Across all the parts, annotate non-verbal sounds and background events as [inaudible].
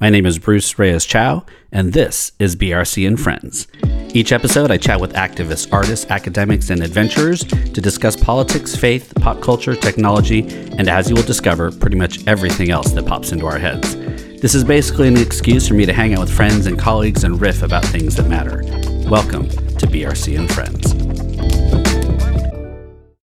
My name is Bruce Reyes Chow, and this is BRC and Friends. Each episode, I chat with activists, artists, academics, and adventurers to discuss politics, faith, pop culture, technology, and as you will discover, pretty much everything else that pops into our heads. This is basically an excuse for me to hang out with friends and colleagues and riff about things that matter. Welcome to BRC and Friends.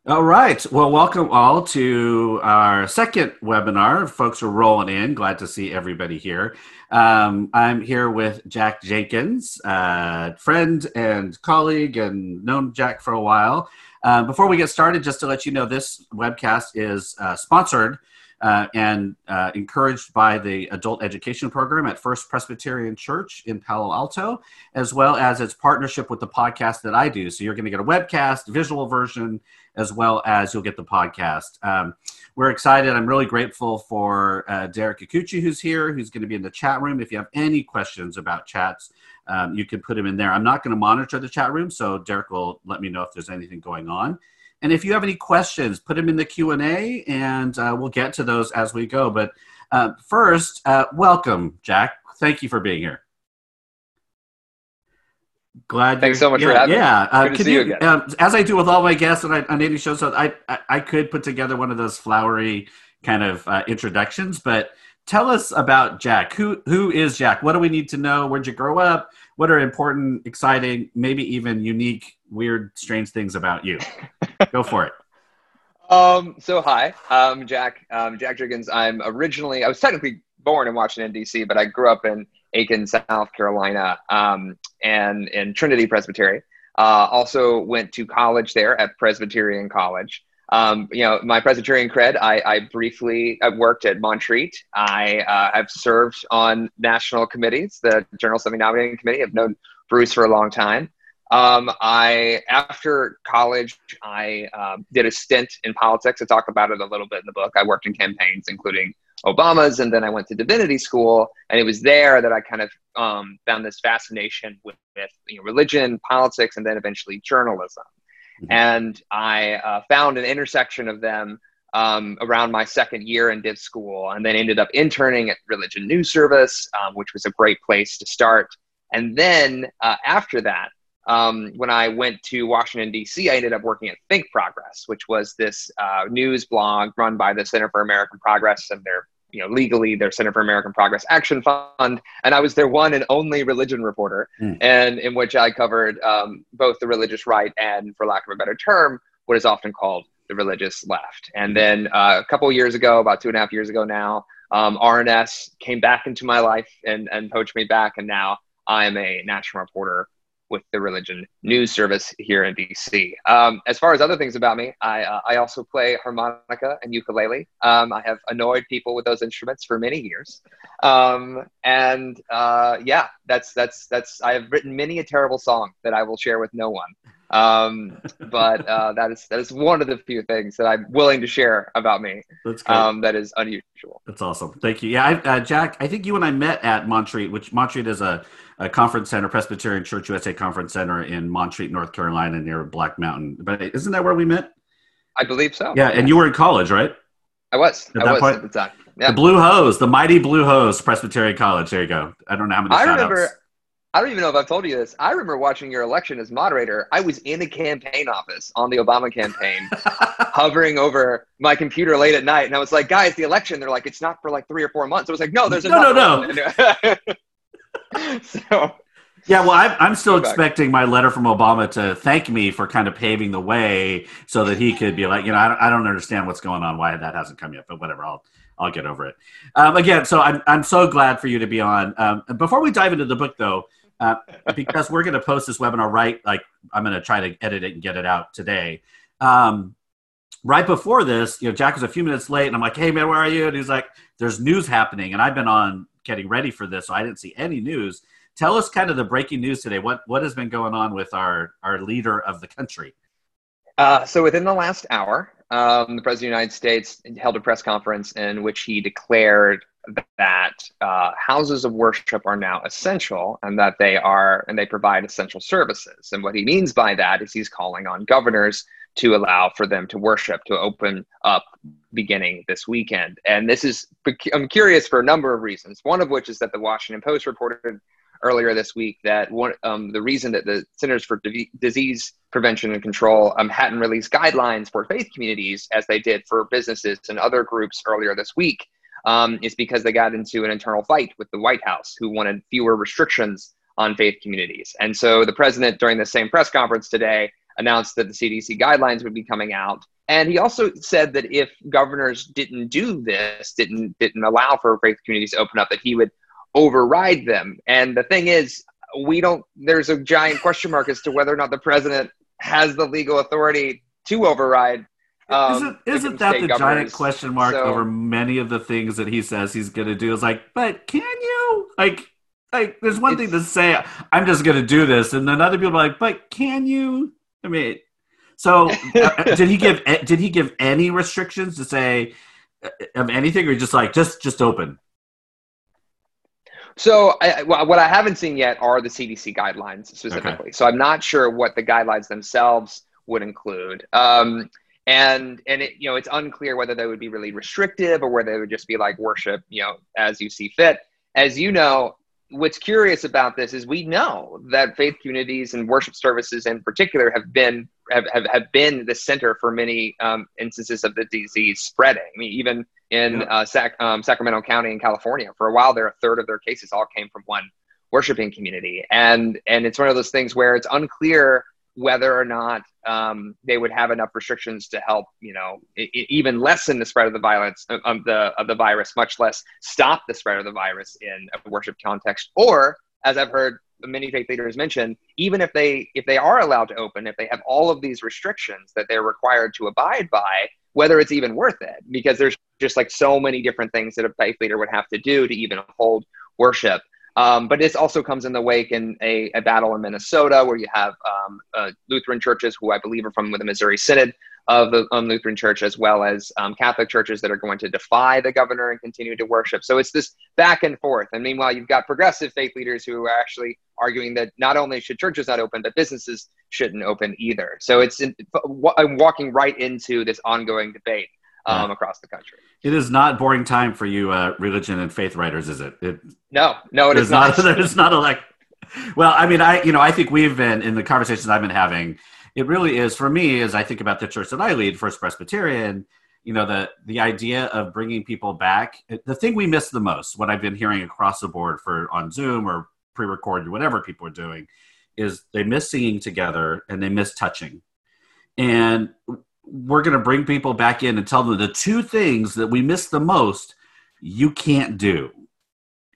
All right. Well, welcome all to our second webinar. Folks are rolling in. Glad to see everybody here. Um, I'm here with Jack Jenkins, uh, friend and colleague, and known Jack for a while. Uh, before we get started, just to let you know, this webcast is uh, sponsored uh, and uh, encouraged by the adult education program at First Presbyterian Church in Palo Alto, as well as its partnership with the podcast that I do. So you're going to get a webcast, visual version, as well as you'll get the podcast. Um, we're excited. I'm really grateful for uh, Derek Kikuchi, who's here, who's going to be in the chat room. If you have any questions about chats, um, you can put them in there. I'm not going to monitor the chat room, so Derek will let me know if there's anything going on. And if you have any questions, put them in the Q&A, and uh, we'll get to those as we go. But uh, first, uh, welcome, Jack. Thank you for being here. Glad. Thanks so much yeah, for having yeah. me. Uh, Good to see you you, again. um, as I do with all my guests on, on any shows, I, I I could put together one of those flowery kind of uh, introductions, but tell us about Jack. Who who is Jack? What do we need to know? Where'd you grow up? What are important, exciting, maybe even unique, weird, strange things about you? [laughs] Go for it. Um, so hi, I'm Jack. Um, Jack Jenkins. I'm originally, I was technically born in Washington D.C., but I grew up in Aiken, South Carolina, um, and in Trinity Presbytery. Uh, also went to college there at Presbyterian College. Um, you know, my Presbyterian cred. I, I briefly I worked at Montreat. I uh, have served on national committees, the General Assembly Nominating Committee. I've known Bruce for a long time. Um, I after college, I um, did a stint in politics. I talk about it a little bit in the book. I worked in campaigns, including Obama's, and then I went to divinity school. And it was there that I kind of um, found this fascination with, with you know, religion, politics, and then eventually journalism. Mm-hmm. And I uh, found an intersection of them um, around my second year in div school, and then ended up interning at Religion News Service, um, which was a great place to start. And then uh, after that, um, when I went to Washington, D.C., I ended up working at Think Progress, which was this uh, news blog run by the Center for American Progress and their, you know, legally their Center for American Progress Action Fund. And I was their one and only religion reporter, Mm. and in which I covered um, both the religious right and, for lack of a better term, what is often called the religious left. And then uh, a couple years ago, about two and a half years ago now, um, RNS came back into my life and, and poached me back, and now I am a national reporter with the Religion News Service here in DC. Um, as far as other things about me, I, uh, I also play harmonica and ukulele. Um, I have annoyed people with those instruments for many years, um, and uh, yeah, that's that's that's. I have written many a terrible song that I will share with no one. Um, but uh, [laughs] that is that is one of the few things that I'm willing to share about me. That's great. Um, that is unusual. That's awesome. Thank you. Yeah, I, uh, Jack, I think you and I met at Montreat, which Montreat is a, a conference center, Presbyterian Church USA Conference Center in Montreat, North Carolina, near Black Mountain. But isn't that where we met? I believe so. Yeah, and you were in college, right? I was. At I that was point- at the time. The Blue Hose, the mighty Blue Hose, Presbyterian College. There you go. I don't know how many. I remember. I don't even know if I've told you this. I remember watching your election as moderator. I was in a campaign office on the Obama campaign, [laughs] hovering over my computer late at night, and I was like, "Guys, the election." They're like, "It's not for like three or four months." I was like, "No, there's No, no, no, no." [laughs] so Yeah, well, I'm, I'm still expecting my letter from Obama to thank me for kind of paving the way so that he could be like, you know, I don't, I don't understand what's going on, why that hasn't come yet, but whatever, I'll I'll get over it. Um, again, so I'm I'm so glad for you to be on. Um, before we dive into the book, though, uh, because we're going to post this webinar right, like I'm going to try to edit it and get it out today. Um, right before this, you know, Jack was a few minutes late, and I'm like, "Hey, man, where are you?" And he's like, "There's news happening," and I've been on getting ready for this, so I didn't see any news. Tell us kind of the breaking news today. What what has been going on with our our leader of the country? Uh, so within the last hour, um, the president of the United States held a press conference in which he declared that uh, houses of worship are now essential and that they are and they provide essential services. And what he means by that is he's calling on governors to allow for them to worship to open up beginning this weekend. And this is I'm curious for a number of reasons. One of which is that the Washington Post reported earlier this week that one um, the reason that the Centers for D- Disease Prevention and Control um, hadn't released guidelines for faith communities as they did for businesses and other groups earlier this week um, is because they got into an internal fight with the White House, who wanted fewer restrictions on faith communities. And so the president, during the same press conference today, announced that the CDC guidelines would be coming out. And he also said that if governors didn't do this, didn't didn't allow for faith communities to open up, that he would override them. And the thing is, we don't. There's a giant question mark as to whether or not the president has the legal authority to override um, isn't isn't that the giant question mark so, over many of the things that he says he's going to do? Is like, but can you? Like, like there's one thing to say, I'm just going to do this, and then other people are like, but can you? I mean, so uh, did he give did he give any restrictions to say uh, of anything, or just like just just open? So, I, what I haven't seen yet are the CDC guidelines specifically. Okay. So, I'm not sure what the guidelines themselves would include. Um, and and it you know it's unclear whether they would be really restrictive or whether they would just be like worship you know as you see fit. As you know what's curious about this is we know that faith communities and worship services in particular have been have, have, have been the center for many um, instances of the disease spreading. I mean even in uh, Sac, um, sacramento county in california for a while there a third of their cases all came from one worshiping community. And and it's one of those things where it's unclear whether or not um, they would have enough restrictions to help, you know, even lessen the spread of the violence of the of the virus, much less stop the spread of the virus in a worship context. Or, as I've heard many faith leaders mention, even if they if they are allowed to open, if they have all of these restrictions that they're required to abide by, whether it's even worth it, because there's just like so many different things that a faith leader would have to do to even hold worship. Um, but this also comes in the wake in a, a battle in Minnesota where you have um, uh, Lutheran churches who I believe are from the Missouri Synod of the um, Lutheran Church, as well as um, Catholic churches that are going to defy the governor and continue to worship. So it's this back and forth. And meanwhile, you've got progressive faith leaders who are actually arguing that not only should churches not open, but businesses shouldn't open either. So it's in, I'm walking right into this ongoing debate um, yeah. across the country. It is not boring time for you, uh, religion and faith writers, is it? it no, no, it is not. not [laughs] there's not a like. Well, I mean, I you know, I think we've been in the conversations I've been having. It really is for me as I think about the church that I lead, First Presbyterian. You know, the the idea of bringing people back. The thing we miss the most, what I've been hearing across the board for on Zoom or pre-recorded, whatever people are doing, is they miss singing together and they miss touching. And we're going to bring people back in and tell them the two things that we miss the most you can't do.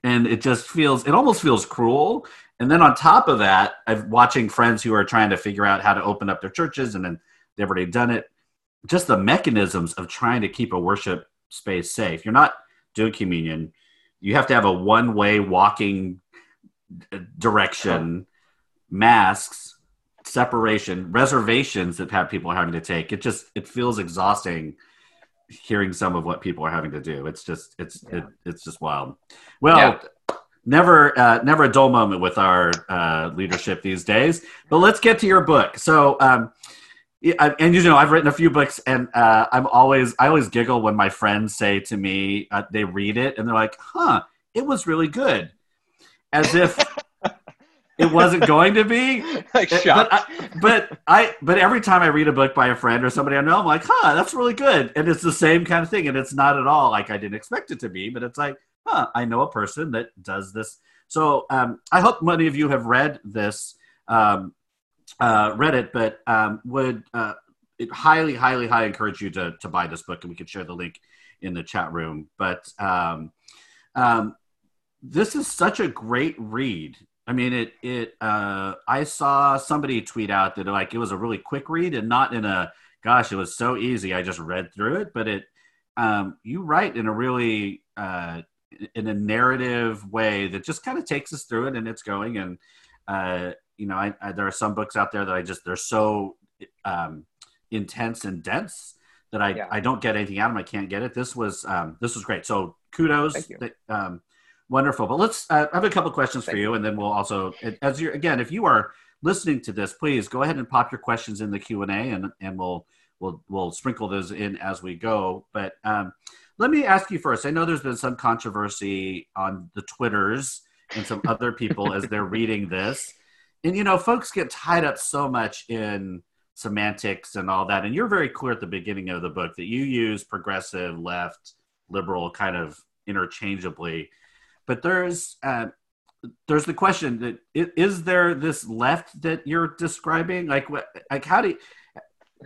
And it just feels it almost feels cruel. And then on top of that i'm watching friends who are trying to figure out how to open up their churches and then they've already done it just the mechanisms of trying to keep a worship space safe. You're not doing communion. You have to have a one way walking uh, direction masks separation reservations that have people are having to take. It just it feels exhausting hearing some of what people are having to do. It's just it's yeah. it, it's just wild. Well yeah. never uh, never a dull moment with our uh, leadership these days but let's get to your book. So um, and you know i've written a few books and uh, i'm always i always giggle when my friends say to me uh, they read it and they're like huh it was really good. As if it wasn't going to be. [laughs] like but I, but I but every time I read a book by a friend or somebody I know, I'm like, huh, that's really good. And it's the same kind of thing. And it's not at all like I didn't expect it to be, but it's like, huh, I know a person that does this. So um, I hope many of you have read this, um, uh, read it, but um, would uh, highly, highly, highly encourage you to to buy this book, and we can share the link in the chat room. But um, um, this is such a great read I mean, it it. Uh, I saw somebody tweet out that like it was a really quick read and not in a gosh, it was so easy. I just read through it, but it. Um, you write in a really uh, in a narrative way that just kind of takes us through it and it's going. And, uh, you know, I, I, there are some books out there that I just, they're so um, intense and dense that I, yeah. I don't get anything out of them. I can't get it. This was, um, this was great. So kudos. That, um, wonderful. But let's, uh, I have a couple questions Thank for you. And then we'll also, as you're, again, if you are listening to this, please go ahead and pop your questions in the Q and A and, and we'll, we'll, we'll sprinkle those in as we go. But, um, let me ask you first. I know there's been some controversy on the Twitters and some other people as they're [laughs] reading this. And, you know, folks get tied up so much in semantics and all that. And you're very clear at the beginning of the book that you use progressive, left, liberal kind of interchangeably. But there's, uh, there's the question that is there this left that you're describing? Like, what, like how do you,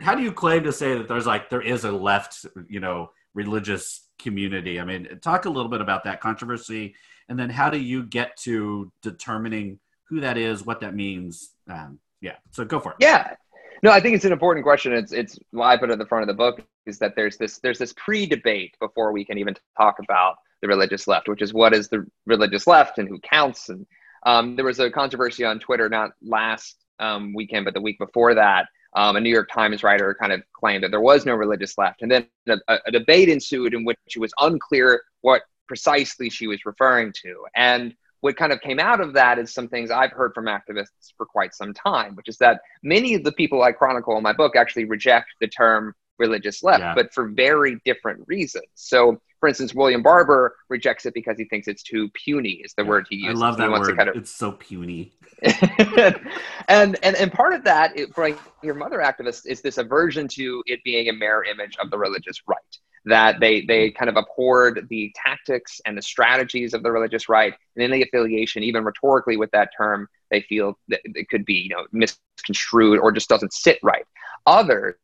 how do you claim to say that there's like there is a left, you know, religious community. I mean, talk a little bit about that controversy, and then how do you get to determining who that is, what that means? Um, yeah, so go for it. Yeah, no, I think it's an important question. It's it's why I put it at the front of the book is that there's this there's this pre-debate before we can even talk about the religious left, which is what is the religious left and who counts. And um, there was a controversy on Twitter not last um, weekend, but the week before that, um, a New York Times writer kind of claimed that there was no religious left. And then a, a, debate ensued in which it was unclear what precisely she was referring to. And what kind of came out of that is some things I've heard from activists for quite some time, which is that many of the people I chronicle in my book actually reject the term religious left, yeah. but for very different reasons. So, for instance, William Barber rejects it because he thinks it's too puny, is the word he uses. I love that word. Kind of... It's so puny. [laughs] and, and and part of that for your mother activists is this aversion to it being a mirror image of the religious right. That they they kind of abhorred the tactics and the strategies of the religious right, and any affiliation, even rhetorically, with that term, they feel that it could be you know misconstrued or just doesn't sit right. Others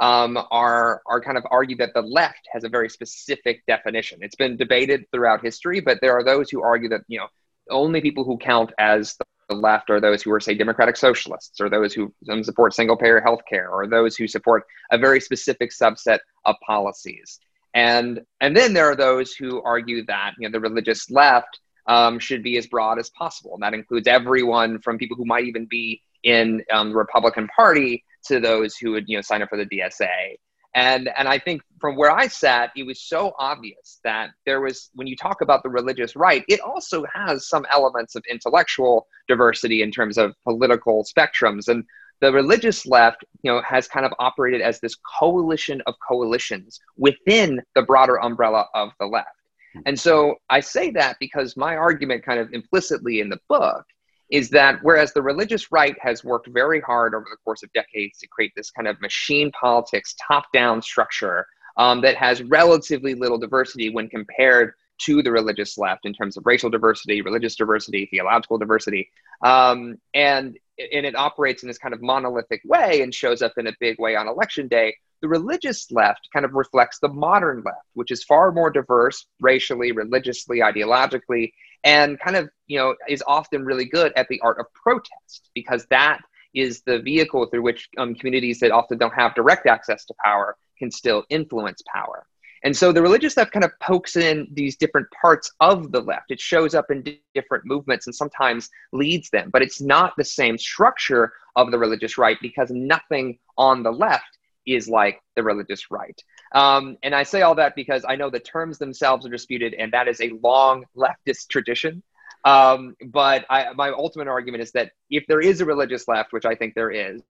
um, are are kind of argue that the left has a very specific definition. It's been debated throughout history, but there are those who argue that you know only people who count as the left are those who are say democratic socialists or those who support single payer health care or those who support a very specific subset of policies and and then there are those who argue that you know the religious left um, should be as broad as possible and that includes everyone from people who might even be in um, the republican party to those who would you know sign up for the DSA. And and I think from where I sat, it was so obvious that there was when you talk about the religious right, it also has some elements of intellectual diversity in terms of political spectrums. And the religious left, you know, has kind of operated as this coalition of coalitions within the broader umbrella of the left. Hmm. And so I say that because my argument kind of implicitly in the book is that whereas the religious right has worked very hard over the course of decades to create this kind of machine politics, top down structure um, that has relatively little diversity when compared to the religious left in terms of racial diversity, religious diversity, theological diversity. Um, and, and it operates in this kind of monolithic way and shows up in a big way on election day. The religious left kind of reflects the modern left, which is far more diverse racially, religiously, ideologically, and kind of you know is often really good at the art of protest because that is the vehicle through which um, communities that often don't have direct access to power can still influence power. And so the religious left kind of pokes in these different parts of the left. It shows up in d- different movements and sometimes leads them but it's not the same structure of the religious right because nothing on the left is like the religious right um, and I say all that because I know the terms themselves are disputed, and that is a long leftist tradition. Um, but I, my ultimate argument is that if there is a religious left, which I think there is,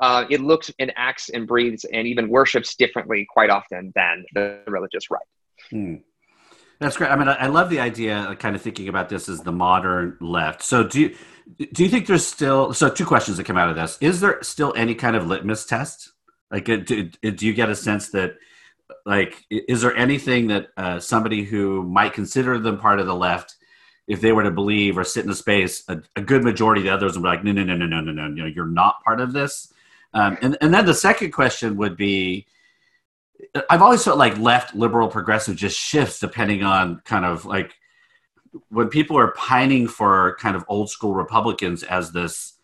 uh, it looks and acts and breathes and even worships differently quite often than the religious right. Hmm. That's great. I mean, I love the idea of kind of thinking about this as the modern left. So, do you do you think there's still so two questions that come out of this? Is there still any kind of litmus test? Like, do, do you get a sense that like is there anything that uh, somebody who might consider them part of the left if they were to believe or sit in a space a, a good majority of the others would be like no no no no no no no you know you're not part of this. Um, and, and then the second question would be i've always felt like left liberal progressive just shifts depending on kind of like when people are pining for kind of old school republicans as this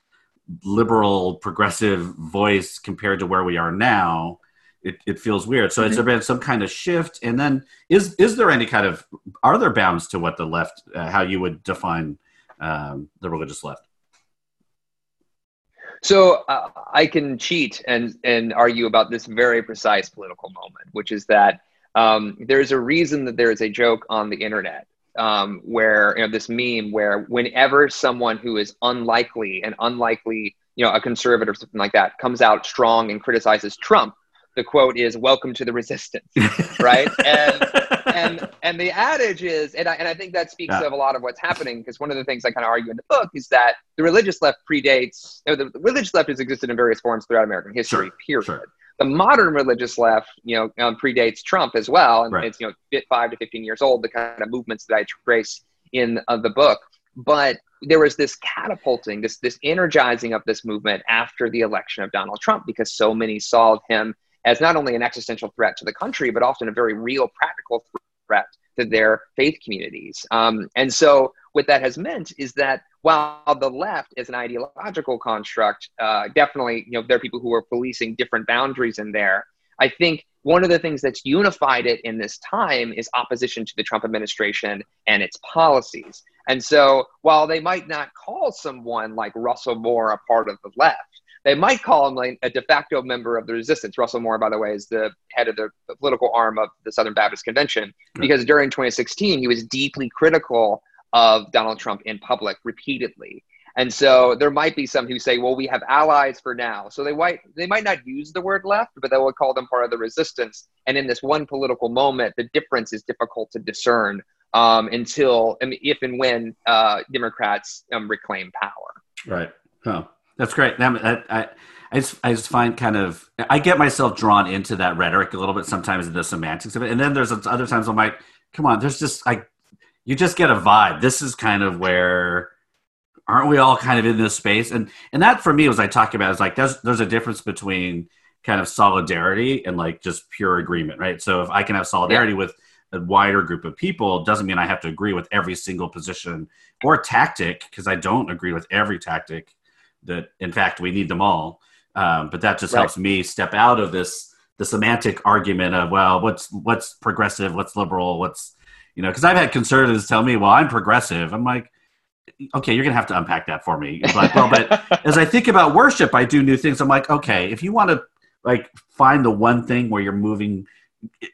liberal progressive voice compared to where we are now it, it feels weird. So mm-hmm. has there been some kind of shift? And then is is there any kind of are there bounds to what the left uh, how you would define um, the religious left? So uh, I can cheat and and argue about this very precise political moment, which is that um, there's a reason that there is a joke on the internet um, where you know this meme where whenever someone who is unlikely and unlikely, you know, a conservative or something like that comes out strong and criticizes Trump, the quote is "Welcome to the resistance," right? [laughs] and and and the adage is, and I, and I think that speaks yeah. of a lot of what's happening because one of the things I kind of argue in the book is that the religious left predates, you know, the, religious left has existed in various forms throughout American history. Sure. Period. Sure. The modern religious left, you know, um, predates Trump as well, and right. it's you know five to fifteen years old. The kind of movements that I trace in uh, the book, but there was this catapulting, this this energizing of this movement after the election of Donald Trump because so many saw him as not only an existential threat to the country, but often a very real, practical threat to their faith communities. Um, and so, what that has meant is that while the left is an ideological construct, uh, definitely, you know, there are people who are policing different boundaries in there. I think one of the things that's unified it in this time is opposition to the Trump administration and its policies. And so, while they might not call someone like Russell Moore a part of the left, they might call him like a de facto member of the resistance. Russell Moore, by the way, is the head of the, the political arm of the Southern Baptist Convention because during 2016 he was deeply critical of Donald Trump in public repeatedly. And so there might be some who say, well, we have allies for now. So they might they might not use the word left, but they will call them part of the resistance. And in this one political moment, the difference is difficult to discern um, until I mean, if and when uh, Democrats um, reclaim power. Right. Huh. That's great. I, I, I, just, I just find kind of I get myself drawn into that rhetoric a little bit sometimes in the semantics of it, and then there's other times I'm like, come on, there's just like you just get a vibe. This is kind of where aren't we all kind of in this space? And and that for me was I talk about is like there's there's a difference between kind of solidarity and like just pure agreement, right? So if I can have solidarity yeah. with a wider group of people doesn't mean I have to agree with every single position or tactic because I don't agree with every tactic that in fact we need them all. Um, but that just right. helps me step out of this the semantic argument of well, what's what's progressive, what's liberal, what's you know, because I've had conservatives tell me, well, I'm progressive. I'm like, okay, you're gonna have to unpack that for me. But well, but [laughs] as I think about worship, I do new things. I'm like, okay, if you want to like find the one thing where you're moving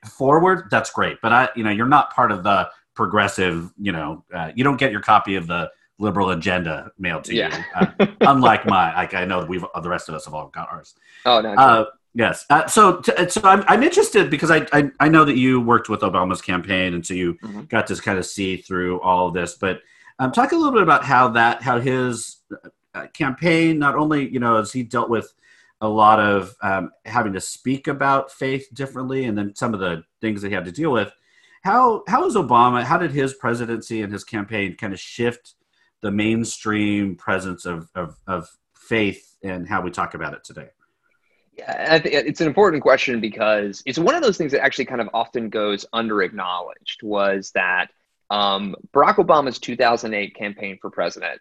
forward, that's great. But I, you know, you're not part of the progressive. You know, uh, you don't get your copy of the liberal agenda mailed to yeah. you. Uh, unlike my, like I know we've the rest of us have all got ours. Oh no. Uh, yes. Uh, so so I'm I'm interested because I, I, I know that you worked with Obama's campaign and so you mm-hmm. got to kind of see through all of this. But um, talk a little bit about how that how his uh, campaign not only you know as he dealt with a lot of um, having to speak about faith differently and then some of the things that he had to deal with how how is obama how did his presidency and his campaign kind of shift the mainstream presence of, of, of faith and how we talk about it today? Yeah, I it's an important question because it's one of those things that actually kind of often goes under acknowledged was that um, Barack Obama's 2008 campaign for president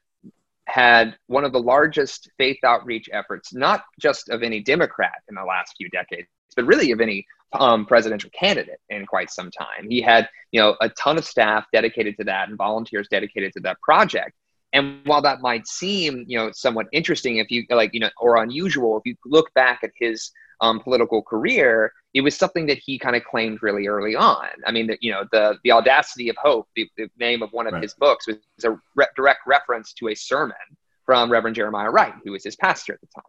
had one of the largest faith outreach efforts, not just of any Democrat in the last few decades, but really of any um, presidential candidate in quite some time. He had, you know, a ton of staff dedicated to that and volunteers dedicated to that project. And while that might seem, you know, somewhat interesting if you like, you know, or unusual, if you look back at his um, political career, it was something that he kind of claimed really early on. I mean, the, you know, the the audacity of hope, the, the name of one of right. his books, was a re- direct reference to a sermon from Reverend Jeremiah Wright, who was his pastor at the time.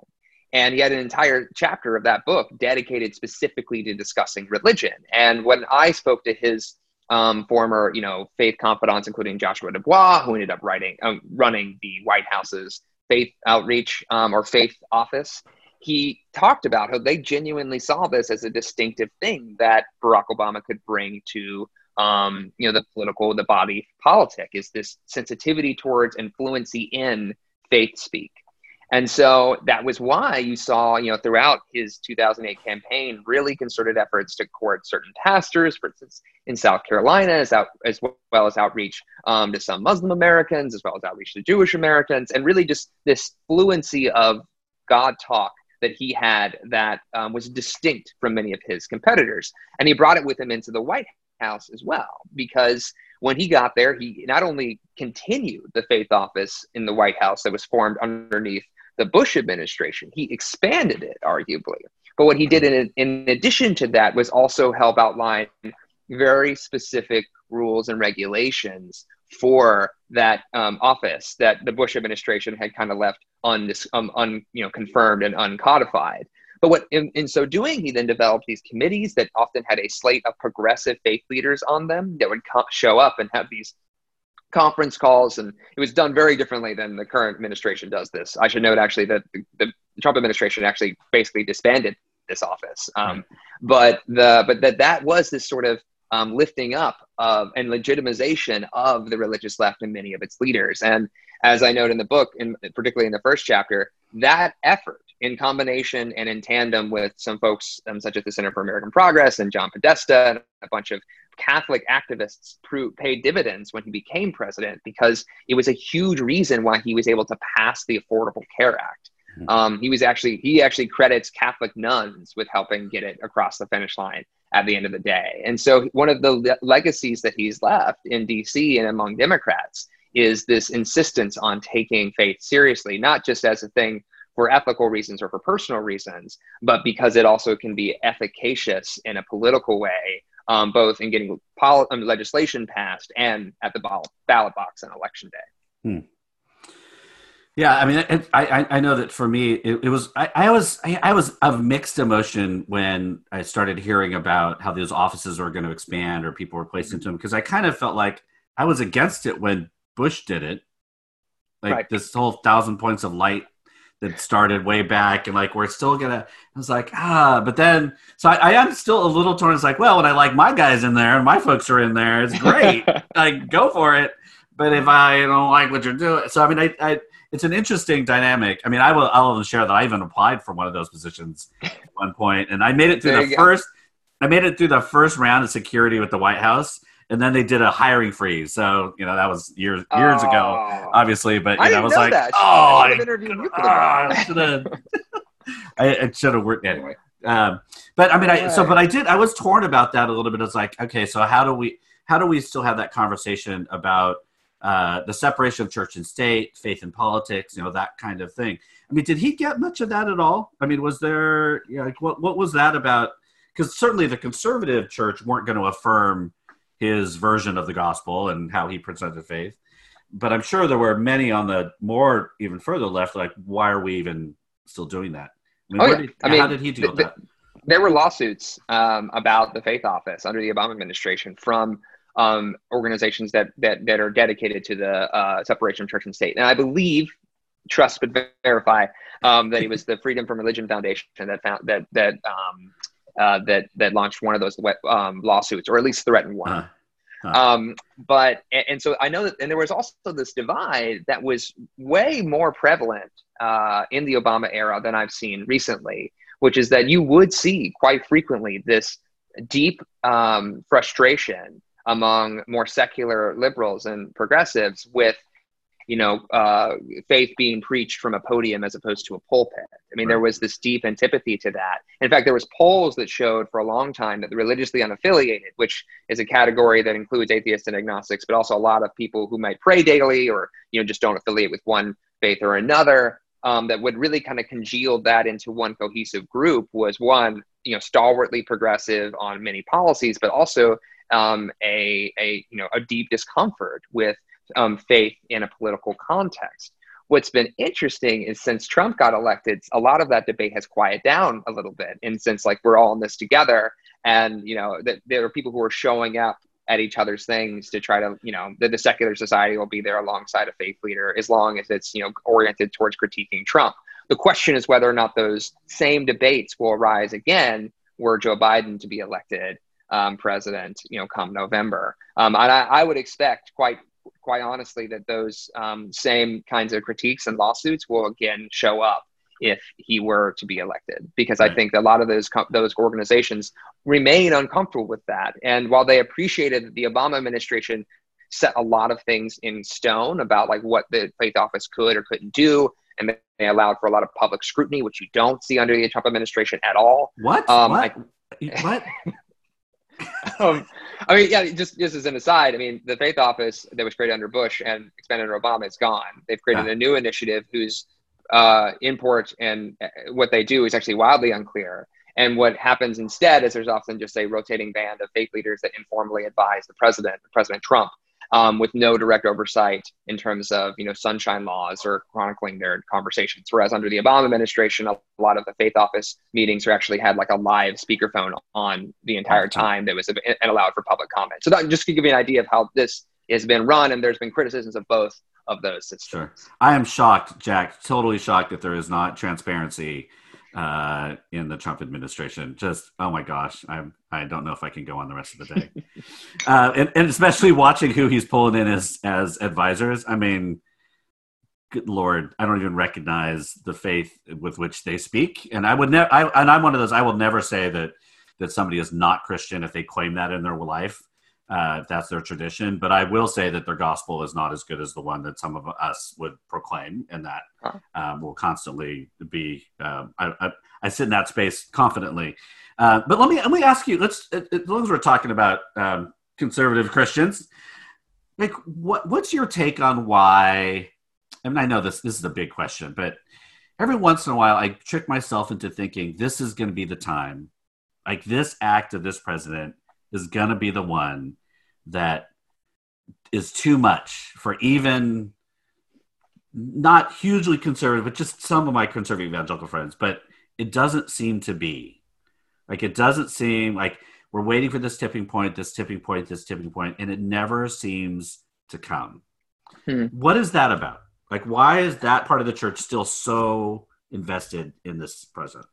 And he had an entire chapter of that book dedicated specifically to discussing religion. And when I spoke to his um, former, you know, faith confidants, including Joshua DuBois, who ended up writing, um, running the White House's faith outreach um, or faith office. He talked about how they genuinely saw this as a distinctive thing that Barack Obama could bring to, um, you know, the political, the body politic is this sensitivity towards and fluency in faith speak. And so that was why you saw, you know, throughout his 2008 campaign, really concerted efforts to court certain pastors, for instance, in South Carolina, as, out, as well as outreach um, to some Muslim Americans, as well as outreach to Jewish Americans, and really just this fluency of God talk that he had that um, was distinct from many of his competitors. And he brought it with him into the White House as well, because when he got there, he not only continued the faith office in the White House that was formed underneath the Bush administration, he expanded it, arguably. But what he did in, in addition to that was also help outline very specific rules and regulations for that um, office that the Bush administration had kind of left un, um, un, you know, confirmed and uncodified. But what in, in so doing, he then developed these committees that often had a slate of progressive faith leaders on them that would co- show up and have these conference calls and it was done very differently than the current administration does this. I should note actually that the, the trump administration actually basically disbanded this office. Um, but the but that that was this sort of um, lifting up of and legitimization of the religious left and many of its leaders. And as I note in the book, and particularly in the first chapter, that effort in combination and in tandem with some folks um, such as the Center for American Progress and John Podesta and a bunch of Catholic activists paid dividends when he became president because it was a huge reason why he was able to pass the Affordable Care Act. Hmm. Um, he was actually he actually credits Catholic nuns with helping get it across the finish line at the end of the day. And so one of the le- legacies that he's left in DC and among Democrats is this insistence on taking faith seriously, not just as a thing for ethical reasons or for personal reasons, but because it also can be efficacious in a political way, um, both in getting pol- um, legislation passed and at the ball- ballot box on election day. Hmm. Yeah, I mean, it, I I know that for me, it, it was I, I was I, I, was of mixed emotion when I started hearing about how those offices were going to expand or people were placed into them because I kind of felt like I was against it when Bush did it, like right. this whole thousand points of light that started way back and like we're still gonna. I was like ah, but then so I, I am still a little torn. It's like well, when I like my guys in there and my folks are in there, it's great. [laughs] like go for it. But if I don't like what you're doing, so I mean, I, I it's an interesting dynamic. I mean, I will I'll share that I even applied for one of those positions at one point, and I made it through there the first. I made it through the first round of security with the White House, and then they did a hiring freeze. So you know that was years years oh. ago, obviously. But you know, I was like, that. oh, I, I, I should have. I, should have worked anyway. Um, but I mean, I so but I did. I was torn about that a little bit. It's like, okay, so how do we how do we still have that conversation about uh, the separation of church and state, faith and politics, you know, that kind of thing. I mean, did he get much of that at all? I mean, was there, you know, like, what, what was that about? Because certainly the conservative church weren't going to affirm his version of the gospel and how he presented faith. But I'm sure there were many on the more, even further left, like, why are we even still doing that? I mean, oh, yeah. did, I mean how did he deal with that? There were lawsuits um, about the faith office under the Obama administration from um, organizations that, that that are dedicated to the uh, separation of church and state. And I believe, trust but verify, um, that it was the Freedom from Religion Foundation that found that that um, uh, that that launched one of those um, lawsuits, or at least threatened one. Uh-huh. Uh-huh. Um, but and, and, so I know that, and there was also this divide that was way more prevalent uh, in the Obama era than I've seen recently, which is that you would see quite frequently this deep um, frustration among more secular liberals and progressives with you know uh, faith being preached from a podium as opposed to a pulpit i mean right. there was this deep antipathy to that in fact there was polls that showed for a long time that the religiously unaffiliated which is a category that includes atheists and agnostics but also a lot of people who might pray daily or you know just don't affiliate with one faith or another um, that would really kind of congeal that into one cohesive group was one you know stalwartly progressive on many policies but also um, a, a, you know, a deep discomfort with um, faith in a political context. What's been interesting is since Trump got elected, a lot of that debate has quieted down a little bit. And since like we're all in this together, and you know that there are people who are showing up at each other's things to try to, you know, that the secular society will be there alongside a faith leader as long as it's, you know, oriented towards critiquing Trump. The question is whether or not those same debates will arise again were Joe Biden to be elected um, president, you know, come November. Um, and I, I, would expect, quite quite honestly, that those um, same kinds of critiques and lawsuits will again show up if he were to be elected, because right. I think a lot of those those organizations remain uncomfortable with that. And while they appreciated that the Obama administration set a lot of things in stone about like what the faith office could or couldn't do and they allowed for a lot of public scrutiny, which you don't see under the Trump administration at all. What? Um, what? I, what? [laughs] [laughs] um, I mean, yeah, just, just as an aside, I mean, the Faith Office that was created under Bush and expanded under Obama is gone. They've created yeah. a new initiative whose uh, import and uh, what they do is actually wildly unclear. And what happens instead is there's often just a rotating band of faith leaders that informally advise the president, President Trump, um, with no direct oversight in terms of you know sunshine laws or chronicling their conversations. Whereas under the Obama administration, a lot of the faith office meetings are actually had like a live speakerphone on the entire time that was and allowed for public comment. So that just to give you an idea of how this has been run, and there's been criticisms of both of those systems. Sure, I am shocked, Jack. Totally shocked that there is not transparency uh, in the Trump administration. Just oh my gosh, I'm I don't know if I can go on the rest of the day, [laughs] uh, and, and especially watching who he's pulling in as as advisors. I mean, good lord, I don't even recognize the faith with which they speak, and I would never. I, and I'm one of those. I will never say that that somebody is not Christian if they claim that in their life. Uh, that's their tradition. But I will say that their gospel is not as good as the one that some of us would proclaim, and that um, will constantly be. Um, I, I, I, sit in that space confidently. Uh, but let me let me ask you. Let's as long as we're talking about um, conservative Christians, like what what's your take on why? I mean, I know this this is a big question, but every once in a while, I trick myself into thinking this is going to be the time. Like this act of this president is going to be the one that is too much for even not hugely conservative, but just some of my conservative evangelical friends. But it doesn't seem to be like it doesn't seem like we're waiting for this tipping point, this tipping point, this tipping point, and it never seems to come. Hmm. What is that about? Like, why is that part of the church still so invested in this president?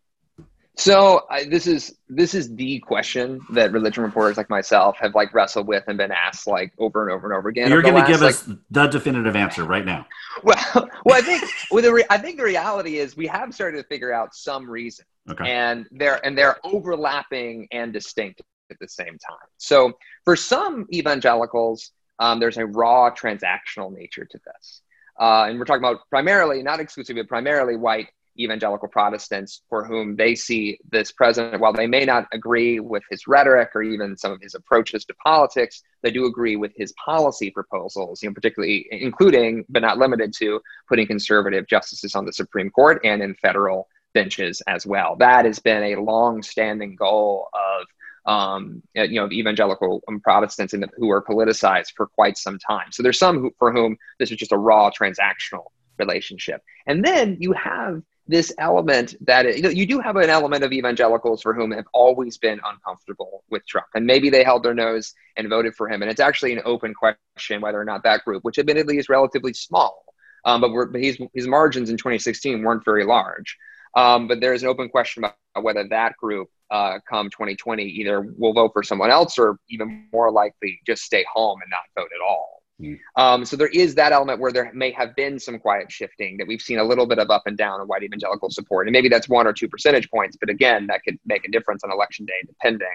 So I, this is this is the question that religion reporters like myself have like wrestled with and been asked like over and over and over again. You're going to give like, us the definitive answer right now. [laughs] Well, well, I think well, the re- I think the reality is we have started to figure out some reason, okay. and they're and they're overlapping and distinct at the same time. So for some evangelicals, um, there's a raw transactional nature to this, uh, and we're talking about primarily, not exclusively, but primarily white evangelical Protestants for whom they see this president, while they may not agree with his rhetoric or even some of his approaches to politics, they do agree with his policy proposals, you know, particularly including, but not limited to, putting conservative justices on the Supreme Court and in federal benches as well. That has been a long-standing goal of um, you know, evangelical Protestants the, who are politicized for quite some time. So there's some who, for whom this is just a raw transactional relationship. And then you have this element that you, know, you do have an element of evangelicals for whom have always been uncomfortable with Trump, and maybe they held their nose and voted for him. And it's actually an open question whether or not that group, which admittedly is relatively small, um, but, but his, his margins in 2016 weren't very large. Um, but there is an open question about whether that group, uh, come 2020, either will vote for someone else or even more likely just stay home and not vote at all. Mm. Um, so there is that element where there may have been some quiet shifting that we've seen a little bit of up and down in white evangelical support. And maybe that's one or two percentage points, but again, that could make a difference on election day depending.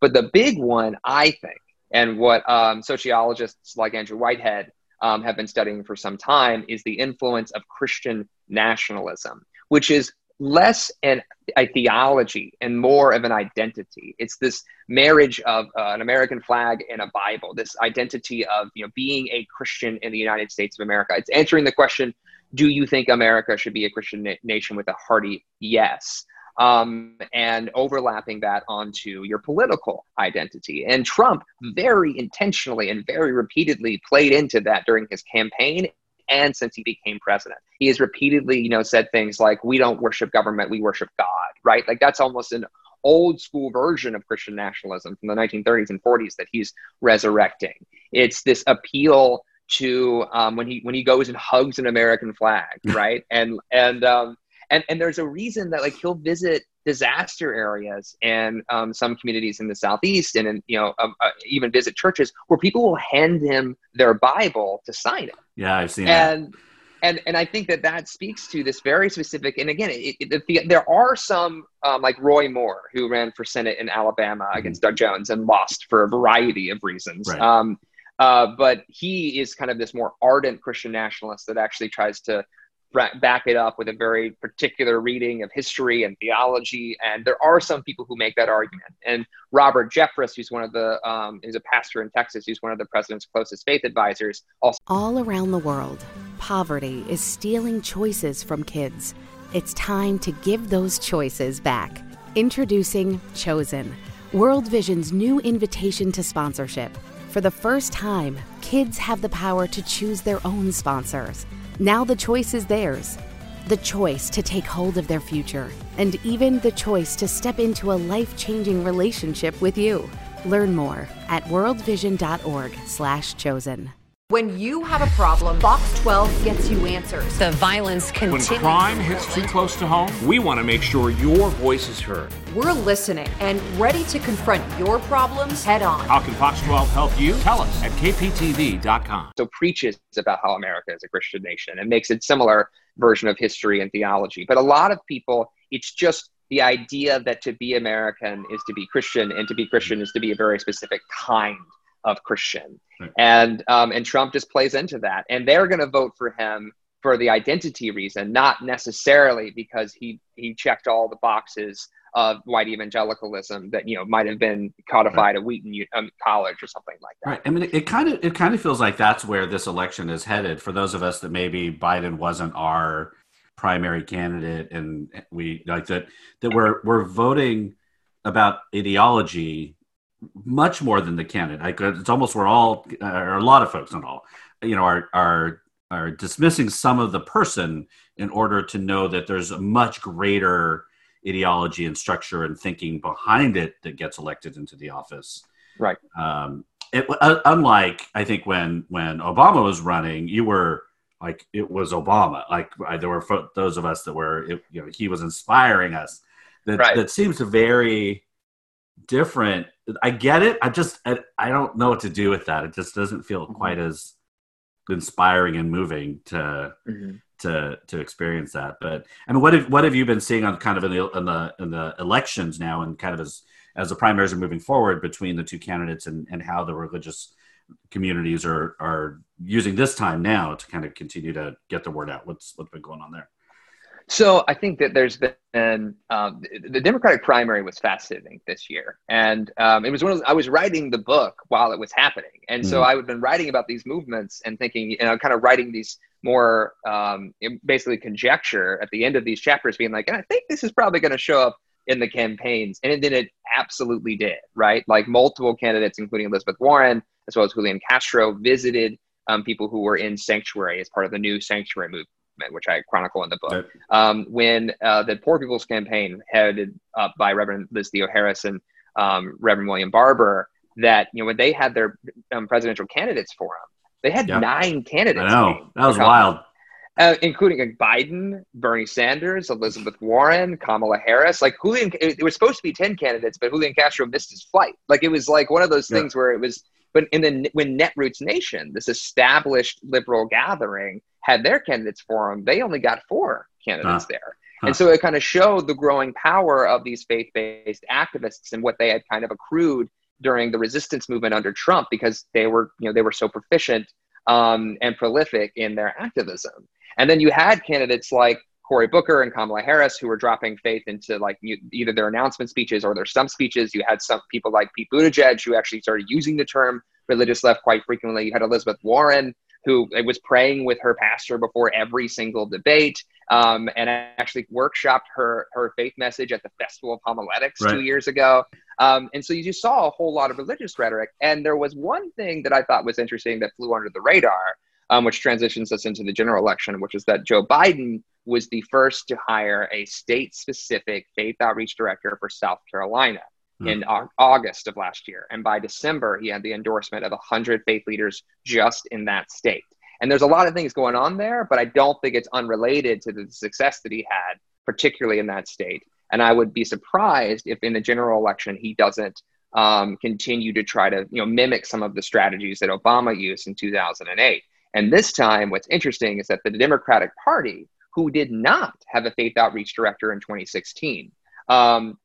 But the big one, I think, and what um, sociologists like Andrew Whitehead um, have been studying for some time is the influence of Christian nationalism, which is less an, a theology and more of an identity. It's this marriage of uh, an American flag and a Bible, this identity of you know being a Christian in the United States of America. It's answering the question, do you think America should be a Christian na- nation with a hearty yes? Um, and overlapping that onto your political identity. And Trump very intentionally and very repeatedly played into that during his campaign and since he became president. He has repeatedly, you know, said things like, "We don't worship government, we worship God." Right? Like that's almost an old school version of Christian nationalism from the 1930s and 40s that he's resurrecting. It's this appeal to um, when he when he goes and hugs an American flag, [laughs] right? and and um, and and there's a reason that like he'll visit disaster areas and um, some communities in the southeast and in, you know um, uh, even visit churches where people will hand him their bible to sign it yeah i've seen and that. and and i think that that speaks to this very specific and again it, it, the, there are some um, like roy moore who ran for senate in alabama mm-hmm. against doug jones and lost for a variety of reasons right. um, uh, but he is kind of this more ardent christian nationalist that actually tries to back it up with a very particular reading of history and theology. And there are some people who make that argument. And Robert Jeffress, who's one of the, um, a pastor in Texas, who's one of the president's closest faith advisors. Also, all around the world, poverty is stealing choices from kids. It's time to give those choices back. Introducing Chosen, World Vision's new invitation to sponsorship. For the first time, kids have the power to choose their own sponsors. Now the choice is theirs. The choice to take hold of their future, and even the choice to step into a life changing relationship with you. Learn more at worldvision.org/slash chosen. When you have a problem, Fox 12 gets you answers. The violence continues. When crime hits too close to home, we want to make sure your voice is heard. We're listening and ready to confront your problems head on. How can Fox 12 help you? Tell us at kptv.com. So preaches about how America is a Christian nation and makes a similar version of history and theology. But a lot of people, it's just the idea that to be American is to be Christian, and to be Christian is to be a very specific kind of Christian. Right. And um, and Trump just plays into that. And they're going to vote for him for the identity reason, not necessarily because he he checked all the boxes of white evangelicalism that you know might have been codified right. at Wheaton um, College or something like that. Right. I mean, it kind of it kind of feels like that's where this election is headed. For those of us that maybe Biden wasn't our primary candidate, and we like that that we're we're voting about ideology much more than the candidate. I could, it's almost we're all, or a lot of folks, not all, you know, are are are dismissing some of the person in order to know that there's a much greater ideology and structure and thinking behind it that gets elected into the office. Right. Um, it, uh, unlike I think when when Obama was running, you were like it was Obama. Like there were those of us that were, it, you know, he was inspiring us. That right. that seems to very different. I get it. I just I, I, don't know what to do with that. It just doesn't feel mm-hmm. quite as inspiring and moving to mm-hmm. to to experience that. But I mean, what have what have you been seeing on kind of in the in the in the elections now, and kind of as as the primaries are moving forward between the two candidates, and and how the religious communities are are using this time now to kind of continue to get the word out. What's what's been going on there? So I think that there's been um, the Democratic primary was fascinating this year, and um, it was one of the, I was writing the book while it was happening, and mm-hmm. so I had been writing about these movements and thinking, you know, kind of writing these more um, basically conjecture at the end of these chapters, being like, and I think this is probably going to show up in the campaigns, and then it absolutely did, right? Like multiple candidates, including Elizabeth Warren as well as Julian Castro, visited um, people who were in sanctuary as part of the new sanctuary movement movement, which I chronicle in the book. Um, when uh, the Poor People's Campaign, headed up by Reverend Liz Theoharis and um, Reverend William Barber, that you know when they had their um, presidential candidates forum, they had nine candidates. I know that was wild. Uh, including like Biden, Bernie Sanders, Elizabeth Warren, Kamala Harris. Like Julian, it, it, was supposed to be ten candidates, but Julian Castro missed his flight. Like it was like one of those things where it was. But in the when Netroots Nation, this established liberal gathering, had their candidates for them, they only got four candidates there. And so it kind of showed the growing power of these faith based activists and what they had kind of accrued during the resistance movement under Trump because they were, you know, they were so proficient um, and prolific in their activism. And then you had candidates like Cory Booker and Kamala Harris who were dropping faith into like either their announcement speeches or their stump speeches. You had some people like Pete Buttigieg who actually started using the term religious left quite frequently. You had Elizabeth Warren who was praying with her pastor before every single debate um, and actually workshopped her, her faith message at the Festival of Homiletics right. two years ago. Um, and so you just saw a whole lot of religious rhetoric. And there was one thing that I thought was interesting that flew under the radar, um, which transitions us into the general election, which is that Joe Biden was the first to hire a state specific faith outreach director for South Carolina mm. in August of last year. And by December, he had the endorsement of 100 faith leaders just in that state. And there's a lot of things going on there, but I don't think it's unrelated to the success that he had, particularly in that state. And I would be surprised if in the general election he doesn't um, continue to try to you know mimic some of the strategies that Obama used in 2008. And this time, what's interesting is that the Democratic Party, who did not have a faith outreach director in 2016, um,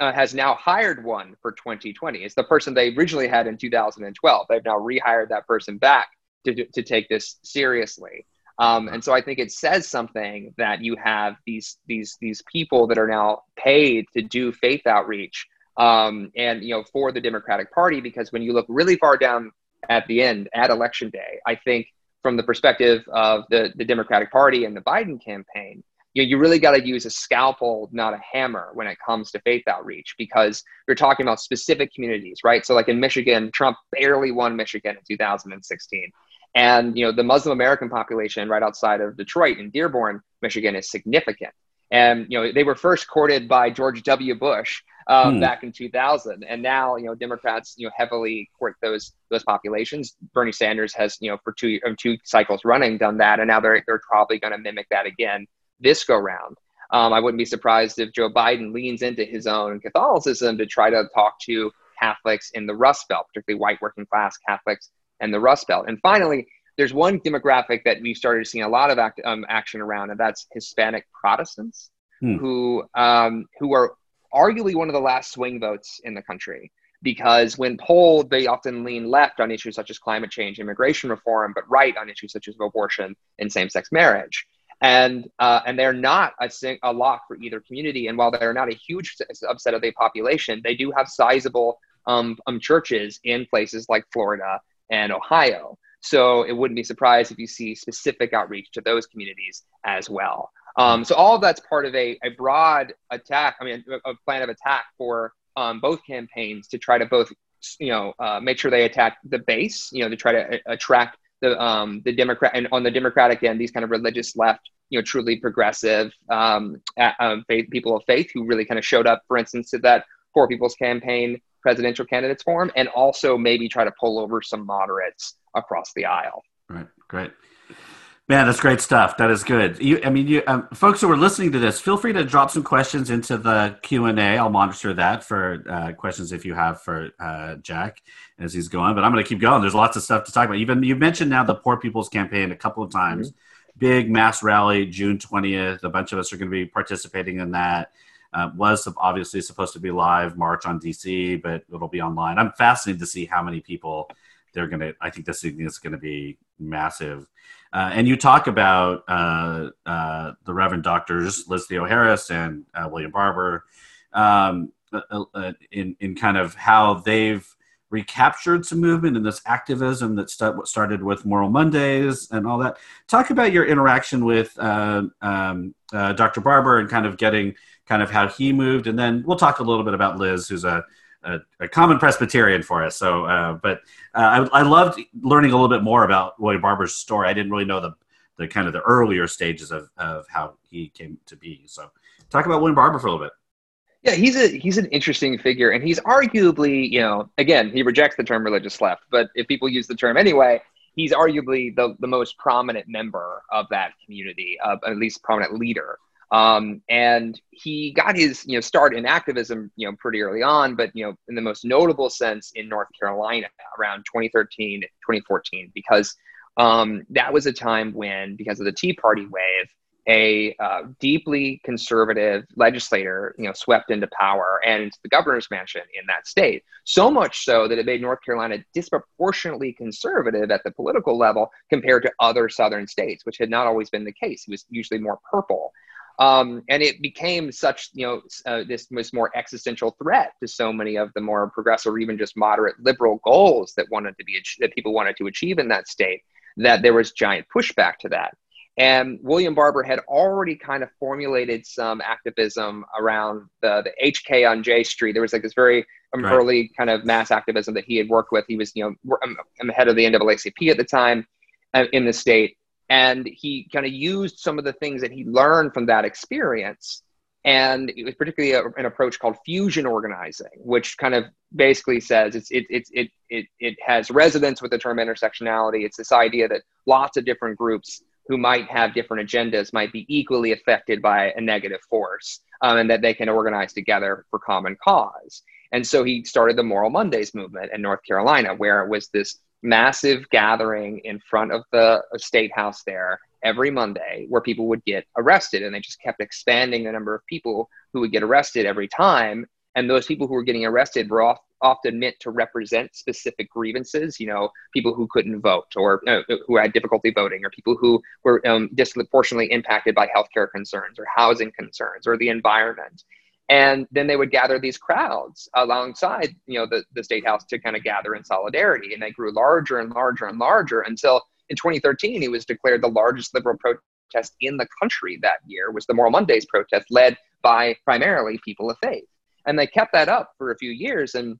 uh, has now hired one for 2020. It's the person they originally had in 2012. They've now rehired that person back to, to take this seriously. Um, and so I think it says something that you have these these these people that are now paid to do faith outreach, um, and you know for the Democratic Party because when you look really far down at the end at election day, I think from the perspective of the the Democratic Party and the Biden campaign, you know, you really got to use a scalpel, not a hammer, when it comes to faith outreach because you're talking about specific communities, right? So, like in Michigan, Trump barely won Michigan in 2016. And you know the Muslim American population right outside of Detroit in Dearborn, Michigan, is significant. And you know they were first courted by George W. Bush um, hmm. back in 2000, and now you know Democrats you know heavily court those those populations. Bernie Sanders has you know for two um, two cycles running done that, and now they're they're probably going to mimic that again this go round. Um, I wouldn't be surprised if Joe Biden leans into his own Catholicism to try to talk to Catholics in the Rust Belt, particularly white working class Catholics and the Rust Belt. And finally, there's one demographic that we've started seeing a lot of act, um, action around, and that's Hispanic Protestants, hmm. who um, who are arguably one of the last swing votes in the country. Because when polled, they often lean left on issues such as climate change, immigration reform, but right on issues such as abortion and same-sex marriage. And uh, and they're not a, a lock for either community. And while they're not a huge subset of the population, they do have sizable um, um, churches in places like Florida and Ohio. So it wouldn't be surprised if you see specific outreach to those communities as well. Um, so all of that's part of a, a broad attack, I mean, a, a plan of attack for um, both campaigns to try to both, you know, uh, make sure they attack the base, you know, to try to a- attract the um, the Democrat and on the Democratic end, these kind of religious left, you know, truly progressive um, um, faith, people of faith who really kind of showed up, for instance, to that Poor People's Campaign presidential candidates forum, and also maybe try to pull over some moderates across the aisle. Right. Great. Man, that's great stuff. That is good. You, I mean, you, um, folks who are listening to this, feel free to drop some questions into the Q and A. I'll monitor that for uh, questions if you have for uh, Jack as he's going. But I'm going to keep going. There's lots of stuff to talk about. Even you mentioned now the Poor People's Campaign a couple of times. Mm-hmm. Big mass rally June 20th. A bunch of us are going to be participating in that. Uh, was obviously supposed to be live March on DC, but it'll be online. I'm fascinated to see how many people they're going to. I think this is going to be massive. Uh, and you talk about uh, uh, the Reverend Doctors Liz Theoharis and uh, William Barber um, uh, uh, in in kind of how they've recaptured some movement and this activism that st- started with Moral Mondays and all that. Talk about your interaction with um, Dr. Barber and kind of getting kind of how he moved, and then we'll talk a little bit about Liz, who's a a, a common Presbyterian for us. So, uh, but uh, I, I, loved learning a little bit more about William Barber's story. I didn't really know the the kind of the earlier stages of, of how he came to be. So, talk about William Barber for a little bit. Yeah, he's a he's an interesting figure, and he's arguably, you know, again, he rejects the term religious left, but if people use the term anyway, he's arguably the the most prominent member of that community, of at least prominent leader. Um, and he got his you know start in activism you know pretty early on, but you know in the most notable sense in North Carolina around 2013 2014 because um, that was a time when because of the Tea Party wave a uh, deeply conservative legislator, you know, swept into power and the governor's mansion in that state. So much so that it made North Carolina disproportionately conservative at the political level compared to other southern states, which had not always been the case. It was usually more purple. Um, and it became such, you know, uh, this was more existential threat to so many of the more progressive or even just moderate liberal goals that wanted to be that people wanted to achieve in that state. That there was giant pushback to that. And William Barber had already kind of formulated some activism around the, the HK on J Street. There was like this very um, right. early kind of mass activism that he had worked with. He was, you know, I'm, I'm head of the NAACP at the time uh, in the state and he kind of used some of the things that he learned from that experience. And it was particularly a, an approach called fusion organizing which kind of basically says it's it, it, it, it, it has resonance with the term intersectionality. It's this idea that lots of different groups who might have different agendas might be equally affected by a negative force um, and that they can organize together for common cause. And so he started the moral mondays movement in north carolina where it was this massive gathering in front of the state house there every Monday where people would get arrested. And they just kept expanding the number of people who would get arrested every time. And those people who were getting arrested were often meant to represent specific grievances, you know, people who couldn't vote or uh, who had difficulty voting or people who were um, disproportionately impacted by healthcare concerns or housing concerns or the environment. And then they would gather these crowds alongside, you know, the, the state house to kind of gather in solidarity. And they grew larger and larger and larger until in 2013, he was declared the largest liberal protest in the country that year was the Moral Mondays protest led by primarily people of faith. And they kept that up for a few years. And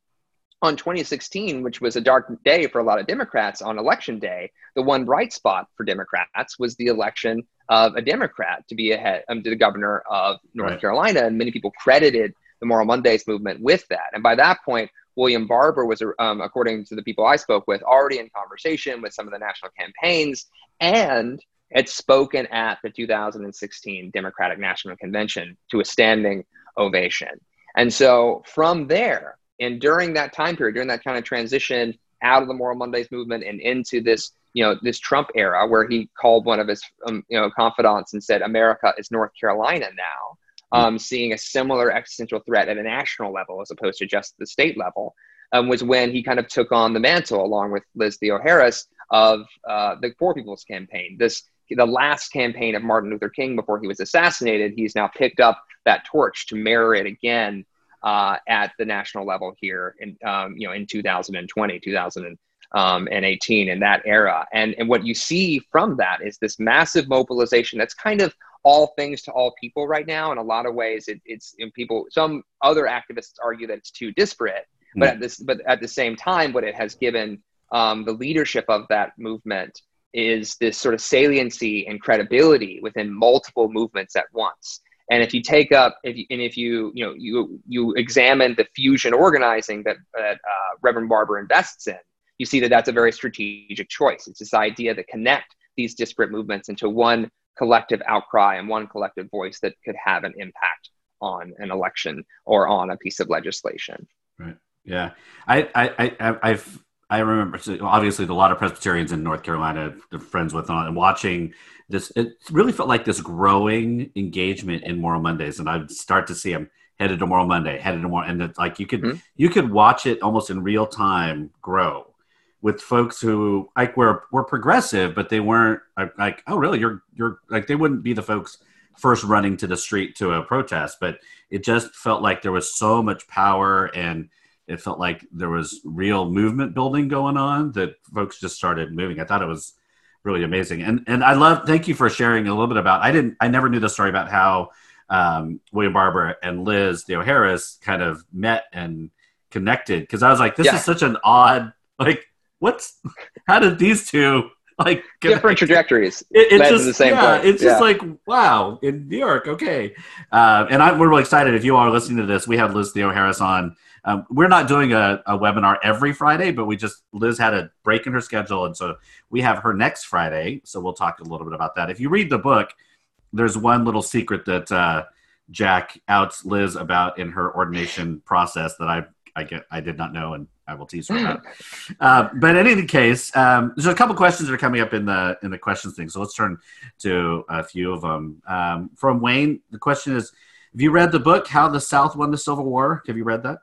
on 2016, which was a dark day for a lot of Democrats on election day, the one bright spot for Democrats was the election of a Democrat to be ahead um, to the governor of North right. Carolina. And many people credited the Moral Mondays movement with that. And by that point, William Barber was, um, according to the people I spoke with, already in conversation with some of the national campaigns and had spoken at the 2016 Democratic National Convention to a standing ovation. And so from there, and during that time period, during that kind of transition out of the Moral Mondays movement and into this, you know, this Trump era, where he called one of his, um, you know, confidants and said, "America is North Carolina now," um, seeing a similar existential threat at a national level as opposed to just the state level, um, was when he kind of took on the mantle along with Liz Theoharis of uh, the Poor People's Campaign. This the last campaign of Martin Luther King before he was assassinated. He's now picked up that torch to mirror it again uh, at the national level here in um, you know in 2020 2018 in that era. And and what you see from that is this massive mobilization that's kind of all things to all people right now. In a lot of ways it, it's people some other activists argue that it's too disparate but at this but at the same time what it has given um, the leadership of that movement is this sort of saliency and credibility within multiple movements at once and if you take up, if you, and if you, you know, you you examine the fusion organizing that, that uh, Reverend Barber invests in, you see that that's a very strategic choice. It's this idea that connect these disparate movements into one collective outcry and one collective voice that could have an impact on an election or on a piece of legislation. Right. Yeah. I, I, I I've I remember so obviously a lot of Presbyterians in North Carolina, they're friends with on and watching this. It really felt like this growing engagement in Moral Mondays, and I'd start to see them headed to Moral Monday, headed to more, and it's like you could mm-hmm. you could watch it almost in real time grow with folks who like were were progressive, but they weren't like oh really you're you're like they wouldn't be the folks first running to the street to a protest, but it just felt like there was so much power and it felt like there was real movement building going on that folks just started moving. I thought it was really amazing. And and I love thank you for sharing a little bit about I didn't I never knew the story about how um, William Barber and Liz Theoharis kind of met and connected because I was like, this yeah. is such an odd like what's how did these two like different trajectories. It, it's just the same yeah, it's yeah. just like wow in New York, okay. Uh, and I, we're really excited if you are listening to this. We have Liz Theoharis on um, we're not doing a, a, webinar every Friday, but we just Liz had a break in her schedule, and so we have her next Friday. So we'll talk a little bit about that. If you read the book, there's one little secret that uh, Jack outs Liz about in her ordination process that I I get I did not know, and I will tease her about. [laughs] uh, but in any case, um, there's a couple questions that are coming up in the in the questions thing. So let's turn to a few of them. Um, from Wayne, the question is: Have you read the book "How the South Won the Civil War"? Have you read that?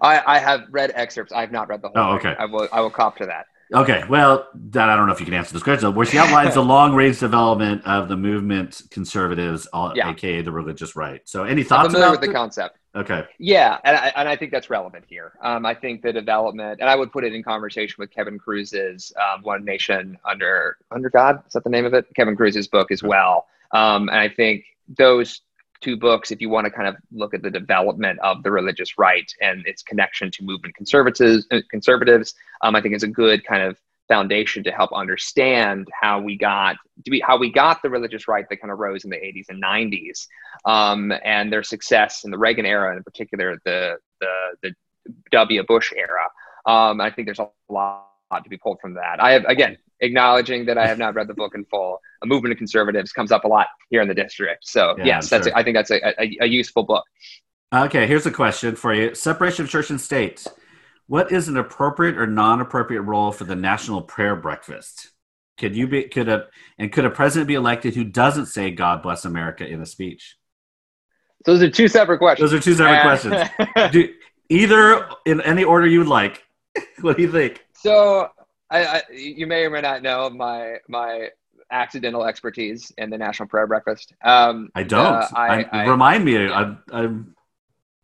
I, I have read excerpts. I have not read the whole. Oh, okay. Thing. I will. I will cop to that. Okay, well, that I don't know if you can answer this question, where she outlines the [laughs] long range development of the movement conservatives, yeah. aka the religious right. So, any thoughts? I'm familiar with the, the concept. Okay. Yeah, and I, and I think that's relevant here. Um, I think the development, and I would put it in conversation with Kevin Kruse's um, "One Nation Under Under God." Is that the name of it? Kevin Kruse's book as well. Um, and I think those two books if you want to kind of look at the development of the religious right and its connection to movement conservatives uh, conservatives um, i think is a good kind of foundation to help understand how we got how we got the religious right that kind of rose in the 80s and 90s um, and their success in the reagan era in particular the the, the w. Bush era. Um, i think there's a lot to be pulled from that. I have again acknowledging that I have not read the book in full. A movement of conservatives comes up a lot here in the district. So yeah, yes, that's sure. a, I think that's a, a, a useful book. Okay, here's a question for you: separation of church and state. What is an appropriate or non-appropriate role for the national prayer breakfast? Could you be could a and could a president be elected who doesn't say "God bless America" in a speech? So Those are two separate questions. Those are two separate uh, questions. [laughs] Do, Either in any order you'd like. [laughs] what do you think? So, I, I, you may or may not know my my accidental expertise in the National Prayer Breakfast. Um, I don't. uh, I, I, I- remind me. I'm, I'm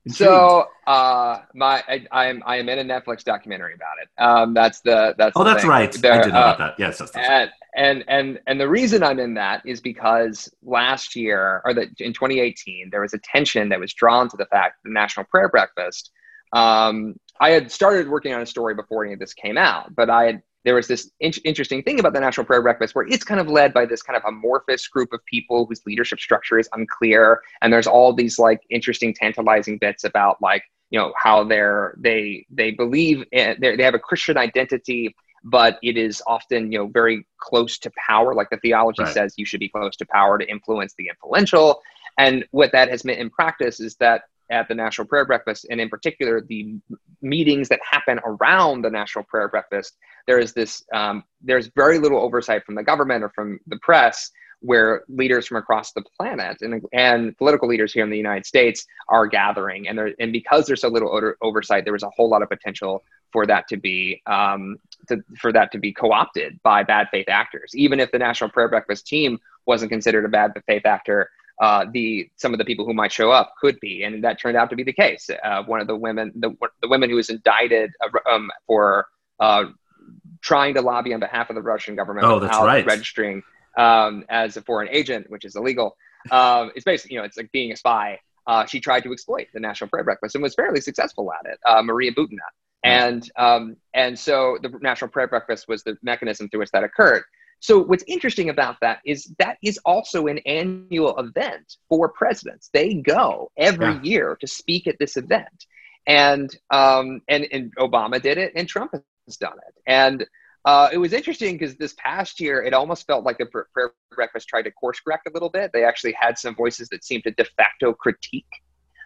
So uh, my I, I'm I am in a Netflix documentary about it. Um, that's the that's Oh, the that's thing. right. There, I did know uh, about that. Yes, that's, that's and and and and the reason I'm in that is because last year or the, in 2018 there was a tension that was drawn to the fact that the National Prayer Breakfast. Um, I had started working on a story before any of this came out, but I had there was this in- interesting thing about the National Prayer Breakfast where it's kind of led by this kind of amorphous group of people whose leadership structure is unclear, and there's all these like interesting, tantalizing bits about like you know how they're they they believe eh, in, they they have a Christian identity but it is often you know very close to power. Like the theology Right. says you should be close to power to influence the influential. And what that has meant in practice is that at the national prayer breakfast and in particular the meetings that happen around the national prayer breakfast there is this um, there's very little oversight from the government or from the press where leaders from across the planet and, and political leaders here in the united states are gathering and there and because there's so little over, oversight there was a whole lot of potential for that to be um, to, for that to be co-opted by bad faith actors. Even if the National Prayer Breakfast team wasn't considered a bad faith actor, uh, the some of the people who might show up could be, and that turned out to be the case. Uh, one of the women, the, the women who was indicted uh, um, for uh, trying to lobby on behalf of the Russian government Oh, that's without right. registering um, as a foreign agent, which is illegal. Um, it's basically, you know, it's like being a spy. Uh, she tried to exploit the National Prayer Breakfast and was fairly successful at it. Uh, Maria Butina, and um, and so the National Prayer Breakfast was the mechanism through which that occurred. So what's interesting about that is that is also an annual event for presidents. They go every Yeah. year to speak at this event, and um, and and Obama did it, and Trump has done it, and. Uh, it was interesting because this past year, it almost felt like the pr- prayer breakfast tried to course correct a little bit. They actually had some voices that seemed to de facto critique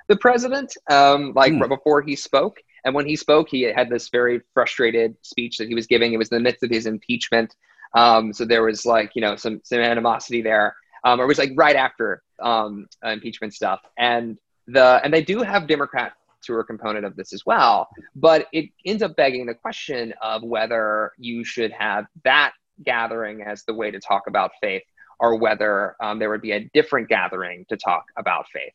the president, um, like right before he spoke. And when he spoke, he had this very frustrated speech that he was giving. It was in the midst of his impeachment, um, so there was like you know some some animosity there. Um, or it was like right after um, impeachment stuff, and the and they do have Democrats who are a component of this as well. But it ends up begging the question of whether you should have that gathering as the way to talk about faith, or whether um, there would be a different gathering to talk about faith.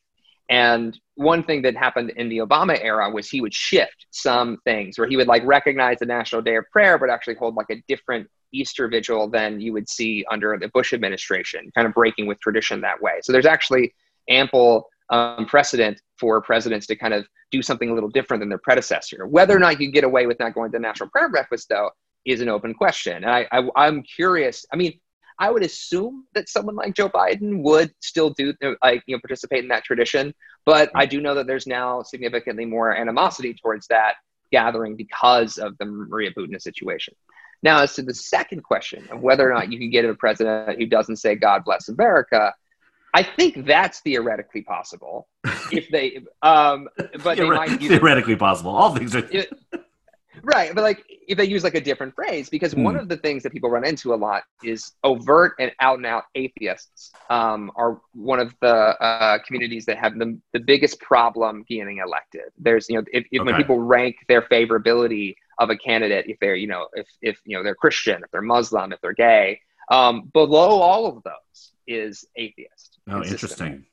And one thing that happened in the Obama era was he would shift some things where he would like recognize the National Day of Prayer, but actually hold like a different Easter vigil than you would see under the Bush administration, kind of breaking with tradition that way. So there's actually ample um, precedent for presidents to kind of do something a little different than their predecessor. Whether or not you get away with not going to the National Prayer Breakfast, though, is an open question. And I, I, I'm curious. I mean, I would assume that someone like Joe Biden would still do like you know participate in that tradition, but I do know that there's now significantly more animosity towards that gathering because of the Maria Butina situation. Now, as to the second question of whether or not you can get a president who doesn't say "God bless America," I think that's theoretically possible if they, um, but they Theore- might use theoretically possible. All things are. it- right but like if they use like a different phrase because one Hmm. of the things that people run into a lot is overt and out and out atheists um, are one of the uh, communities that have the, the biggest problem getting elected there's you know if, if when people rank their favorability of a candidate if they're you know if, if you know they're christian if they're muslim if they're gay um, below all of those is atheist Oh, interesting.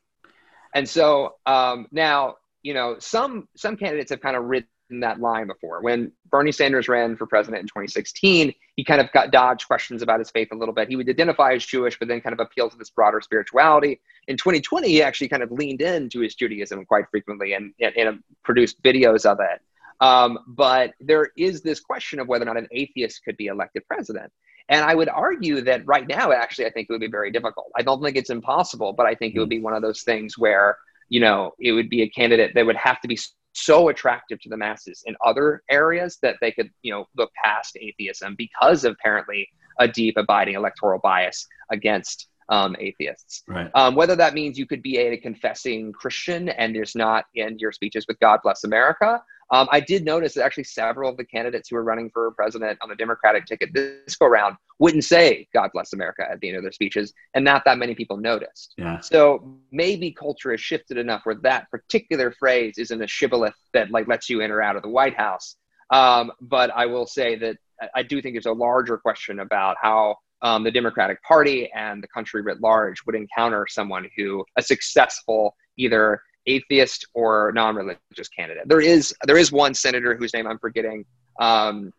And so um, now, you know, some some candidates have kind of ridden that line before. When Bernie Sanders ran for president in 2016, he kind of got dodged questions about his faith a little bit. He would identify as Jewish, but then kind of appeal to this broader spirituality. In 2020, he actually kind of leaned into his Judaism quite frequently and, and, and produced videos of it. Um, but there is this question of whether or not an atheist could be elected president. And I would argue that right now, actually, I think it would be very difficult. I don't think it's impossible, but I think it would be one of those things where, you know, it would be a candidate that would have to be so attractive to the masses in other areas that they could, you know, look past atheism because of apparently a deep, abiding electoral bias against um, atheists. Right. Um, whether that means you could be a confessing Christian and there's not in your speeches with God bless America. Um, I did notice that actually several of the candidates who were running for president on the Democratic ticket this go round wouldn't say God bless America at the end of their speeches, and not that many people noticed. Yeah. So maybe culture has shifted enough where that particular phrase isn't a shibboleth that like lets you in or out of the White House. Um, but I will say that I do think there's a larger question about how um, the Democratic Party and the country writ large would encounter someone who a successful either atheist or non-religious candidate. There is there is one senator whose name I'm forgetting, um,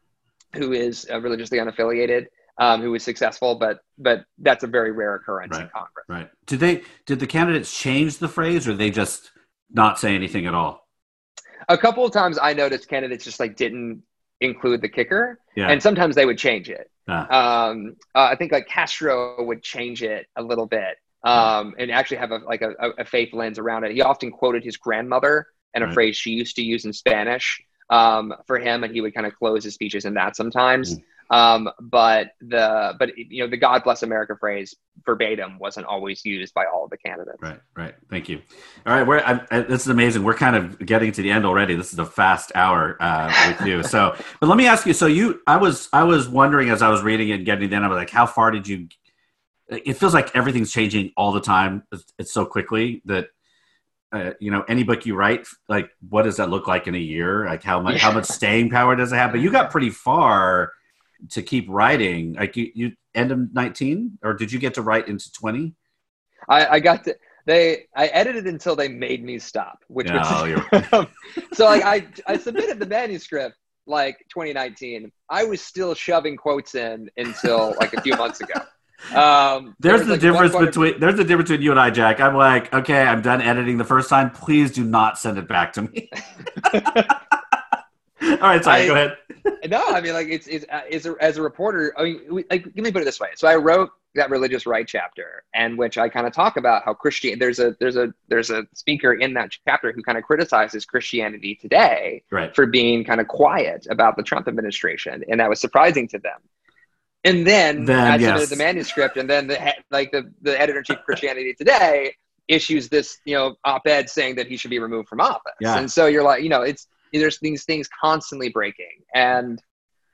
who is uh, religiously unaffiliated, um, who was successful, but but that's a very rare occurrence right. in Congress. Right. Did they did the candidates change the phrase, or they just not say anything at all? A couple of times I noticed candidates just like didn't include the kicker, Yeah. and sometimes they would change it. Ah. Um, uh, I think like Castro would change it a little bit um, and actually have a, like a, a faith lens around it. He often quoted his grandmother and a Right. phrase she used to use in Spanish um, for him, and he would kind of close his speeches in that sometimes. Um, but the but you know the "God bless America" phrase verbatim wasn't always used by all of the candidates. Right, right. Thank you. All right, we're I, I, this is amazing. We're kind of getting to the end already. This is a fast hour uh, with you. So, [laughs] but let me ask you. So, you, I was, I was wondering as I was reading it and getting to the end, I was like, how far did you? It feels like everything's changing all the time. It's, it's so quickly that. Uh, you know, any book you write, like, what does that look like in a year? Like, how much, how much staying power does it have? But you got pretty far to keep writing. Like, you, you end of nineteen, or did you get to write into twenty? I, I got to they I edited until they made me stop, which No, was [laughs] so like I I submitted the manuscript like 2019. I was still shoving quotes in until like a few months ago. Um, There's the like, difference quote- between there's the difference between you and I, Jack. I'm like, okay, I'm done editing the first time. Please do not send it back to me. [laughs] All right, sorry, I- go ahead. no, I mean like it's it's uh, as a, as a reporter. I mean, we, like let me put it this way. So I wrote that religious right chapter, and which I kind of talk about how Christian. There's a there's a there's a speaker in that chapter who kind of criticizes Christianity today Right. for being kind of quiet about the Trump administration, and that was surprising to them. And then, Then, I submitted yes. the manuscript, and then the like the the editor in chief of [laughs] Christianity Today issues this you know op-ed saying that he should be removed from office. Yeah. And so you're like, you know, it's there's these things constantly breaking, and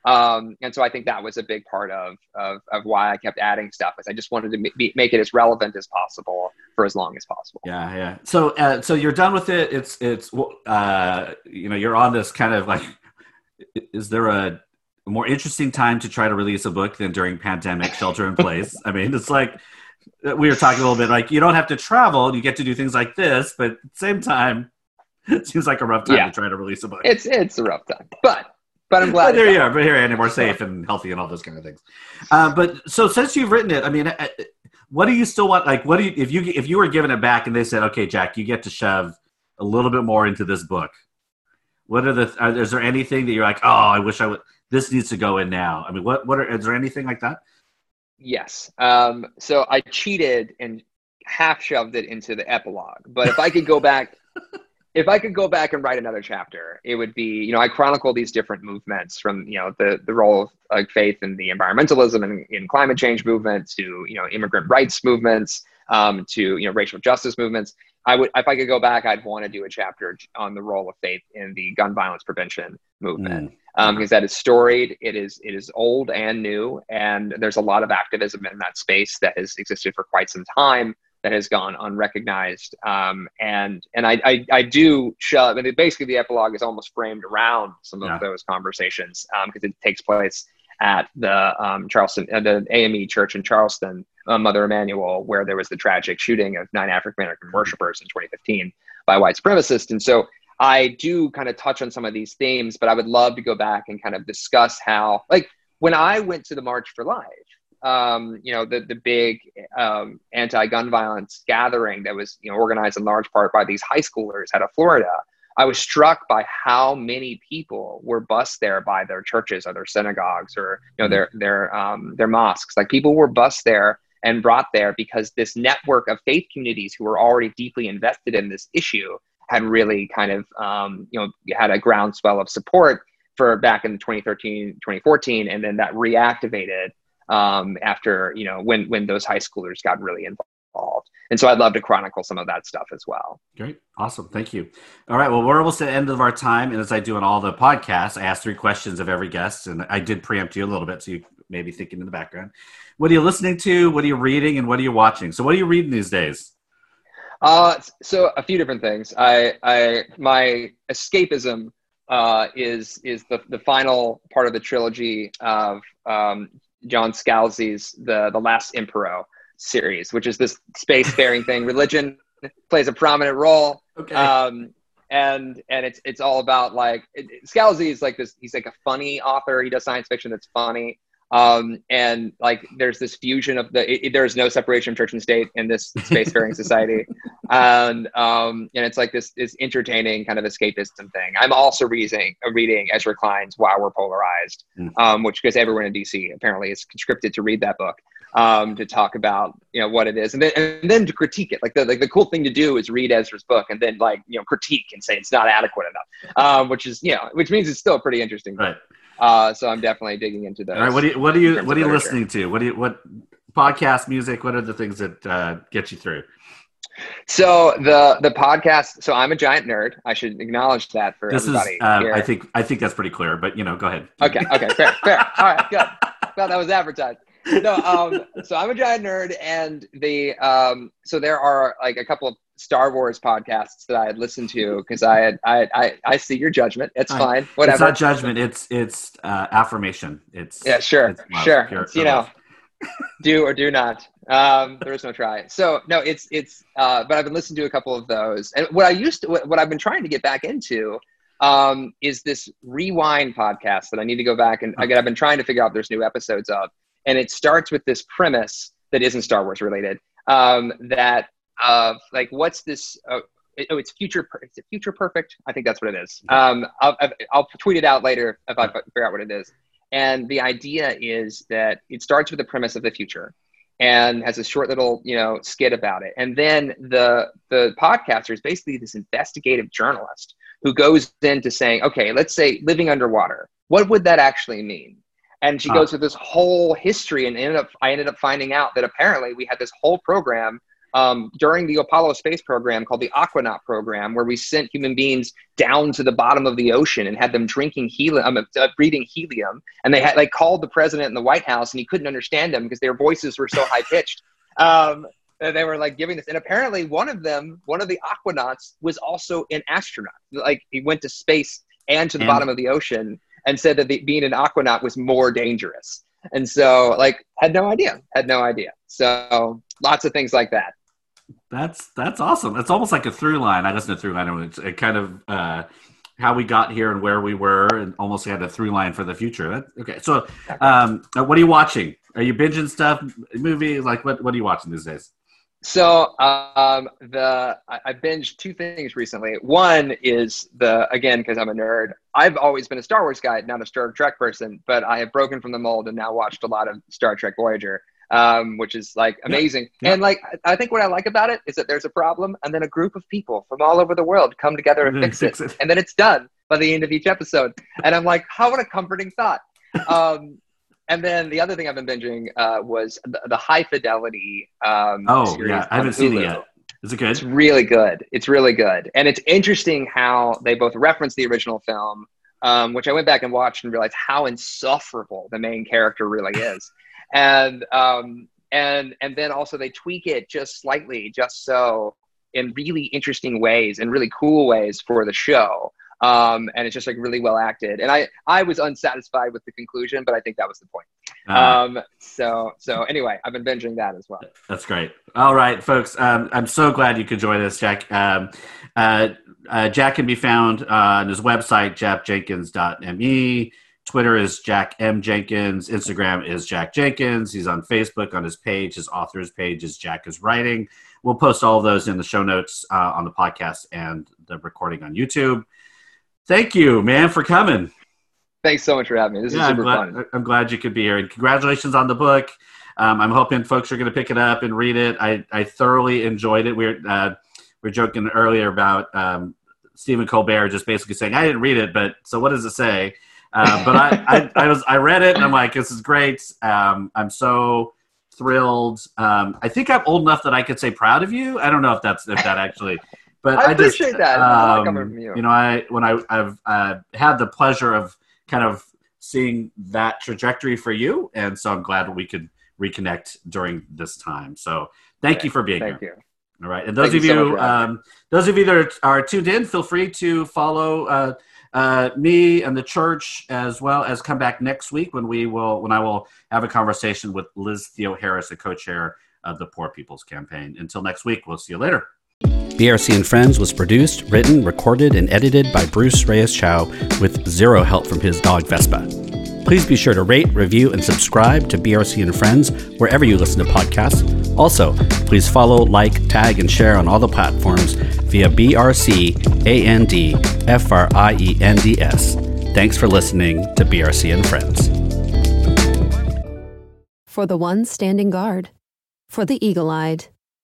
um, and so I think that was a big part of of, of why I kept adding stuff. Is I just wanted to be, make it as relevant as possible for as long as possible. Yeah, yeah. So, uh, so you're done with it. It's, it's, uh, you know, you're on this kind of like. [laughs] Is there a more interesting time to try to release a book than during pandemic shelter in place? [laughs] I mean, it's like we were talking a little bit like you don't have to travel, you get to do things like this, but at the same time, [laughs] it seems like a rough time Yeah. to try to release a book. It's it's a rough time, but but I'm But glad. there you are. But here, and more safe and healthy and all those kind of things. Uh, but so since you've written it, I mean, uh, what do you still want? Like, what do you if you if you were given it back and they said, okay, Jack, you get to shove a little bit more into this book. What are the? Are, is there anything that you're like, oh, I wish I would. This needs to go in now. I mean, what what are? Is there anything like that? Yes. Um, so I cheated and half shoved it into the epilogue. But if I could go back, [laughs] if I could go back and write another chapter, it would be, you know, I chronicle these different movements from, you know, the, the role of like faith in the environmentalism and in climate change movement to, you know, immigrant rights movements, um, to, you know, racial justice movements. I would, if I could go back, I'd want to do a chapter on the role of faith in the gun violence prevention movement um, because that is storied. It is it is old and new, and there's a lot of activism in that space that has existed for quite some time that has gone unrecognized. Um, and and I, I I do shove. And basically, the epilogue is almost framed around some of Yeah. those conversations because it takes place at the um, Charleston, uh, the AME Church in Charleston, uh, Mother Emanuel, where there was the tragic shooting of nine African American worshipers in 2015 by white supremacists. And so I do kind of touch on some of these themes, but I would love to go back and kind of discuss how, like, when I went to the March for Life, um, you know, the the big um, anti-gun violence gathering that was, you know, organized in large part by these high schoolers out of Florida. I was struck by how many people were bused there by their churches or their synagogues or you know their their um, their mosques. Like people were bused there and brought there because this network of faith communities who were already deeply invested in this issue had really kind of um, you know had a groundswell of support for back in 2013 2014 and then that reactivated um, after you know when when those high schoolers got really involved. And so I'd love to chronicle some of that stuff as well. Great. Awesome. Thank you. All right. Well, we're almost at the end of our time. And as I do in all the podcasts, I ask three questions of every guest. And I did preempt you a little bit. So you may be thinking in the background. What are you listening to? What are you reading? And what are you watching? So what are you reading these days? Uh, so a few different things. I, I, my escapism uh, is is the the final part of the trilogy of um, John Scalzi's the the Last Emperox series, which is this spacefaring thing. Religion plays a prominent role. Okay. Um, and and it's it's all about like it, Scalzi is like this. He's like a funny author. He does science fiction that's funny. Um, and like there's this fusion of the it, there's no separation of church and state in this spacefaring [laughs] society and um, and it's like this this entertaining kind of escapism thing i'm also reading reading ezra klein's why we're polarized mm. um, which because everyone in dc apparently is conscripted to read that book um, to talk about you know what it is and then and then to critique it like the like the cool thing to do is read ezra's book and then like you know critique and say it's not adequate enough um, which is you know which means it's still pretty interesting book. right uh, so I'm definitely digging into those. All right, what do you what are you what are you listening to? What do you what podcast music? What are the things that uh, get you through? So the the podcast. So I'm a giant nerd. I should acknowledge that for this everybody. Is, uh, I think I think that's pretty clear. But you know, go ahead. Okay. Okay. Fair. fair. All right. Good. [laughs] Thought that was advertised no, um, so I'm a giant nerd, and the um, so there are like a couple of Star Wars podcasts that I had listened to because I had I, I I see your judgment. It's fine. Whatever. It's not judgment. It's it's uh, affirmation. It's yeah, sure, it's sure. It's, you know, do or do not. Um, there is no try. So no, it's it's. Uh, but I've been listening to a couple of those, and what I used to what, what I've been trying to get back into um, is this rewind podcast that I need to go back and again I've been trying to figure out there's new episodes of and it starts with this premise that isn't Star Wars related. Um, that of like, what's this? Uh, oh, it's future. Is it future perfect? I think that's what it is. Um, I'll, I'll tweet it out later if I figure out what it is. And the idea is that it starts with the premise of the future, and has a short little you know skit about it. And then the the podcaster is basically this investigative journalist who goes into saying, okay, let's say living underwater. What would that actually mean? And she goes through this whole history and ended up i ended up finding out that apparently we had this whole program um, during the apollo space program called the aquanaut program where we sent human beings down to the bottom of the ocean and had them drinking helium uh, breathing helium. And they had like called the president in the white house and he couldn't understand them because their voices were so high pitched [laughs] um, they were like giving this and apparently one of them one of the aquanauts was also an astronaut. Like he went to space and to the and- bottom of the ocean and said that the, being an aquanaut was more dangerous. And so, like, had no idea, had no idea. So, lots of things like that. That's that's awesome. It's almost like a through line. I listen to Throughline. It's it kind of uh, how we got here and where we were, and almost had a through line for the future. That, okay, so um, what are you watching? Are you binging stuff, movies? Like, what what are you watching these days? So um, the I, I binged two things recently. One is the again because I'm a nerd. I've always been a Star Wars guy, not a Star Trek person, but I have broken from the mold and now watched a lot of Star Trek Voyager, um, which is like amazing. Yeah. Yeah. And like I think what I like about it is that there's a problem, and then a group of people from all over the world come together and, fix, fix it, it, and then it's done by the end of each episode. And I'm like, how what a comforting thought. [laughs] Um, and then the other thing I've been binging uh, was the, the, High Fidelity. Um, oh yeah, I haven't Hulu. seen it yet. Is it good? It's really good. It's really good, and it's interesting how they both reference the original film, um, which I went back and watched and realized how insufferable the main character really is, [laughs] and um, and and then also they tweak it just slightly, just so in really interesting ways and really cool ways for the show um, and it's just like really well acted. And I I was unsatisfied with the conclusion, but I think that was the point. Uh, um, so so anyway, I've been binging that as well. That's great. All right, folks. Um, I'm so glad you could join us, Jack. Um, uh, uh, Jack can be found on his website, jackjenkins.me. Twitter is Jack M. Jenkins. Instagram is Jack Jenkins. He's on Facebook on his page. His author's page is Jack is Writing. We'll post all of those in the show notes uh, on the podcast and the recording on YouTube. Thank you, man, for coming. Thanks so much for having me. This yeah, is super I'm glad, fun. I'm glad you could be here. And congratulations on the book. Um, I'm hoping folks are going to pick it up and read it. I, I thoroughly enjoyed it. We were, uh, we were joking earlier about um, Stephen Colbert just basically saying, I didn't read it, but so what does it say? Uh, but I, I, I, was I read it and I'm like, this is great. Um, I'm so thrilled. Um, I think I'm old enough that I could say proud of you. I don't know if that's if that actually, but I, I just, appreciate that. Um, coming from you. you know, I when I I've uh, had the pleasure of kind of seeing that trajectory for you, and so I'm glad we could reconnect during this time. So thank Okay, you for being Thank here. you. All right, and those Thank of you so um, those of you that are, are tuned in, feel free to follow uh, uh, me and the church as well as come back next week when we will when I will have a conversation with Liz Theoharis, the co-chair of the Poor People's Campaign. Until next week, we'll see you later. BRC and Friends was produced, written, recorded, and edited by Bruce Reyes Chow with zero help from his dog Vespa. Please be sure to rate, review, and subscribe to BRC and Friends wherever you listen to podcasts. Also, please follow, like, tag, and share on all the platforms via BRC AND FRIENDS. Thanks for listening to BRC and Friends. For the ones standing guard, for the eagle eyed,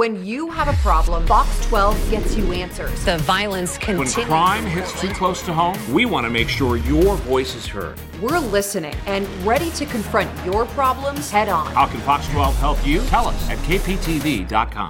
When you have a problem, Fox 12 gets you answers. The violence continues. When crime hits too close to home, we want to make sure your voice is heard. We're listening and ready to confront your problems head on. How can Fox 12 help you? Tell us at kptv.com.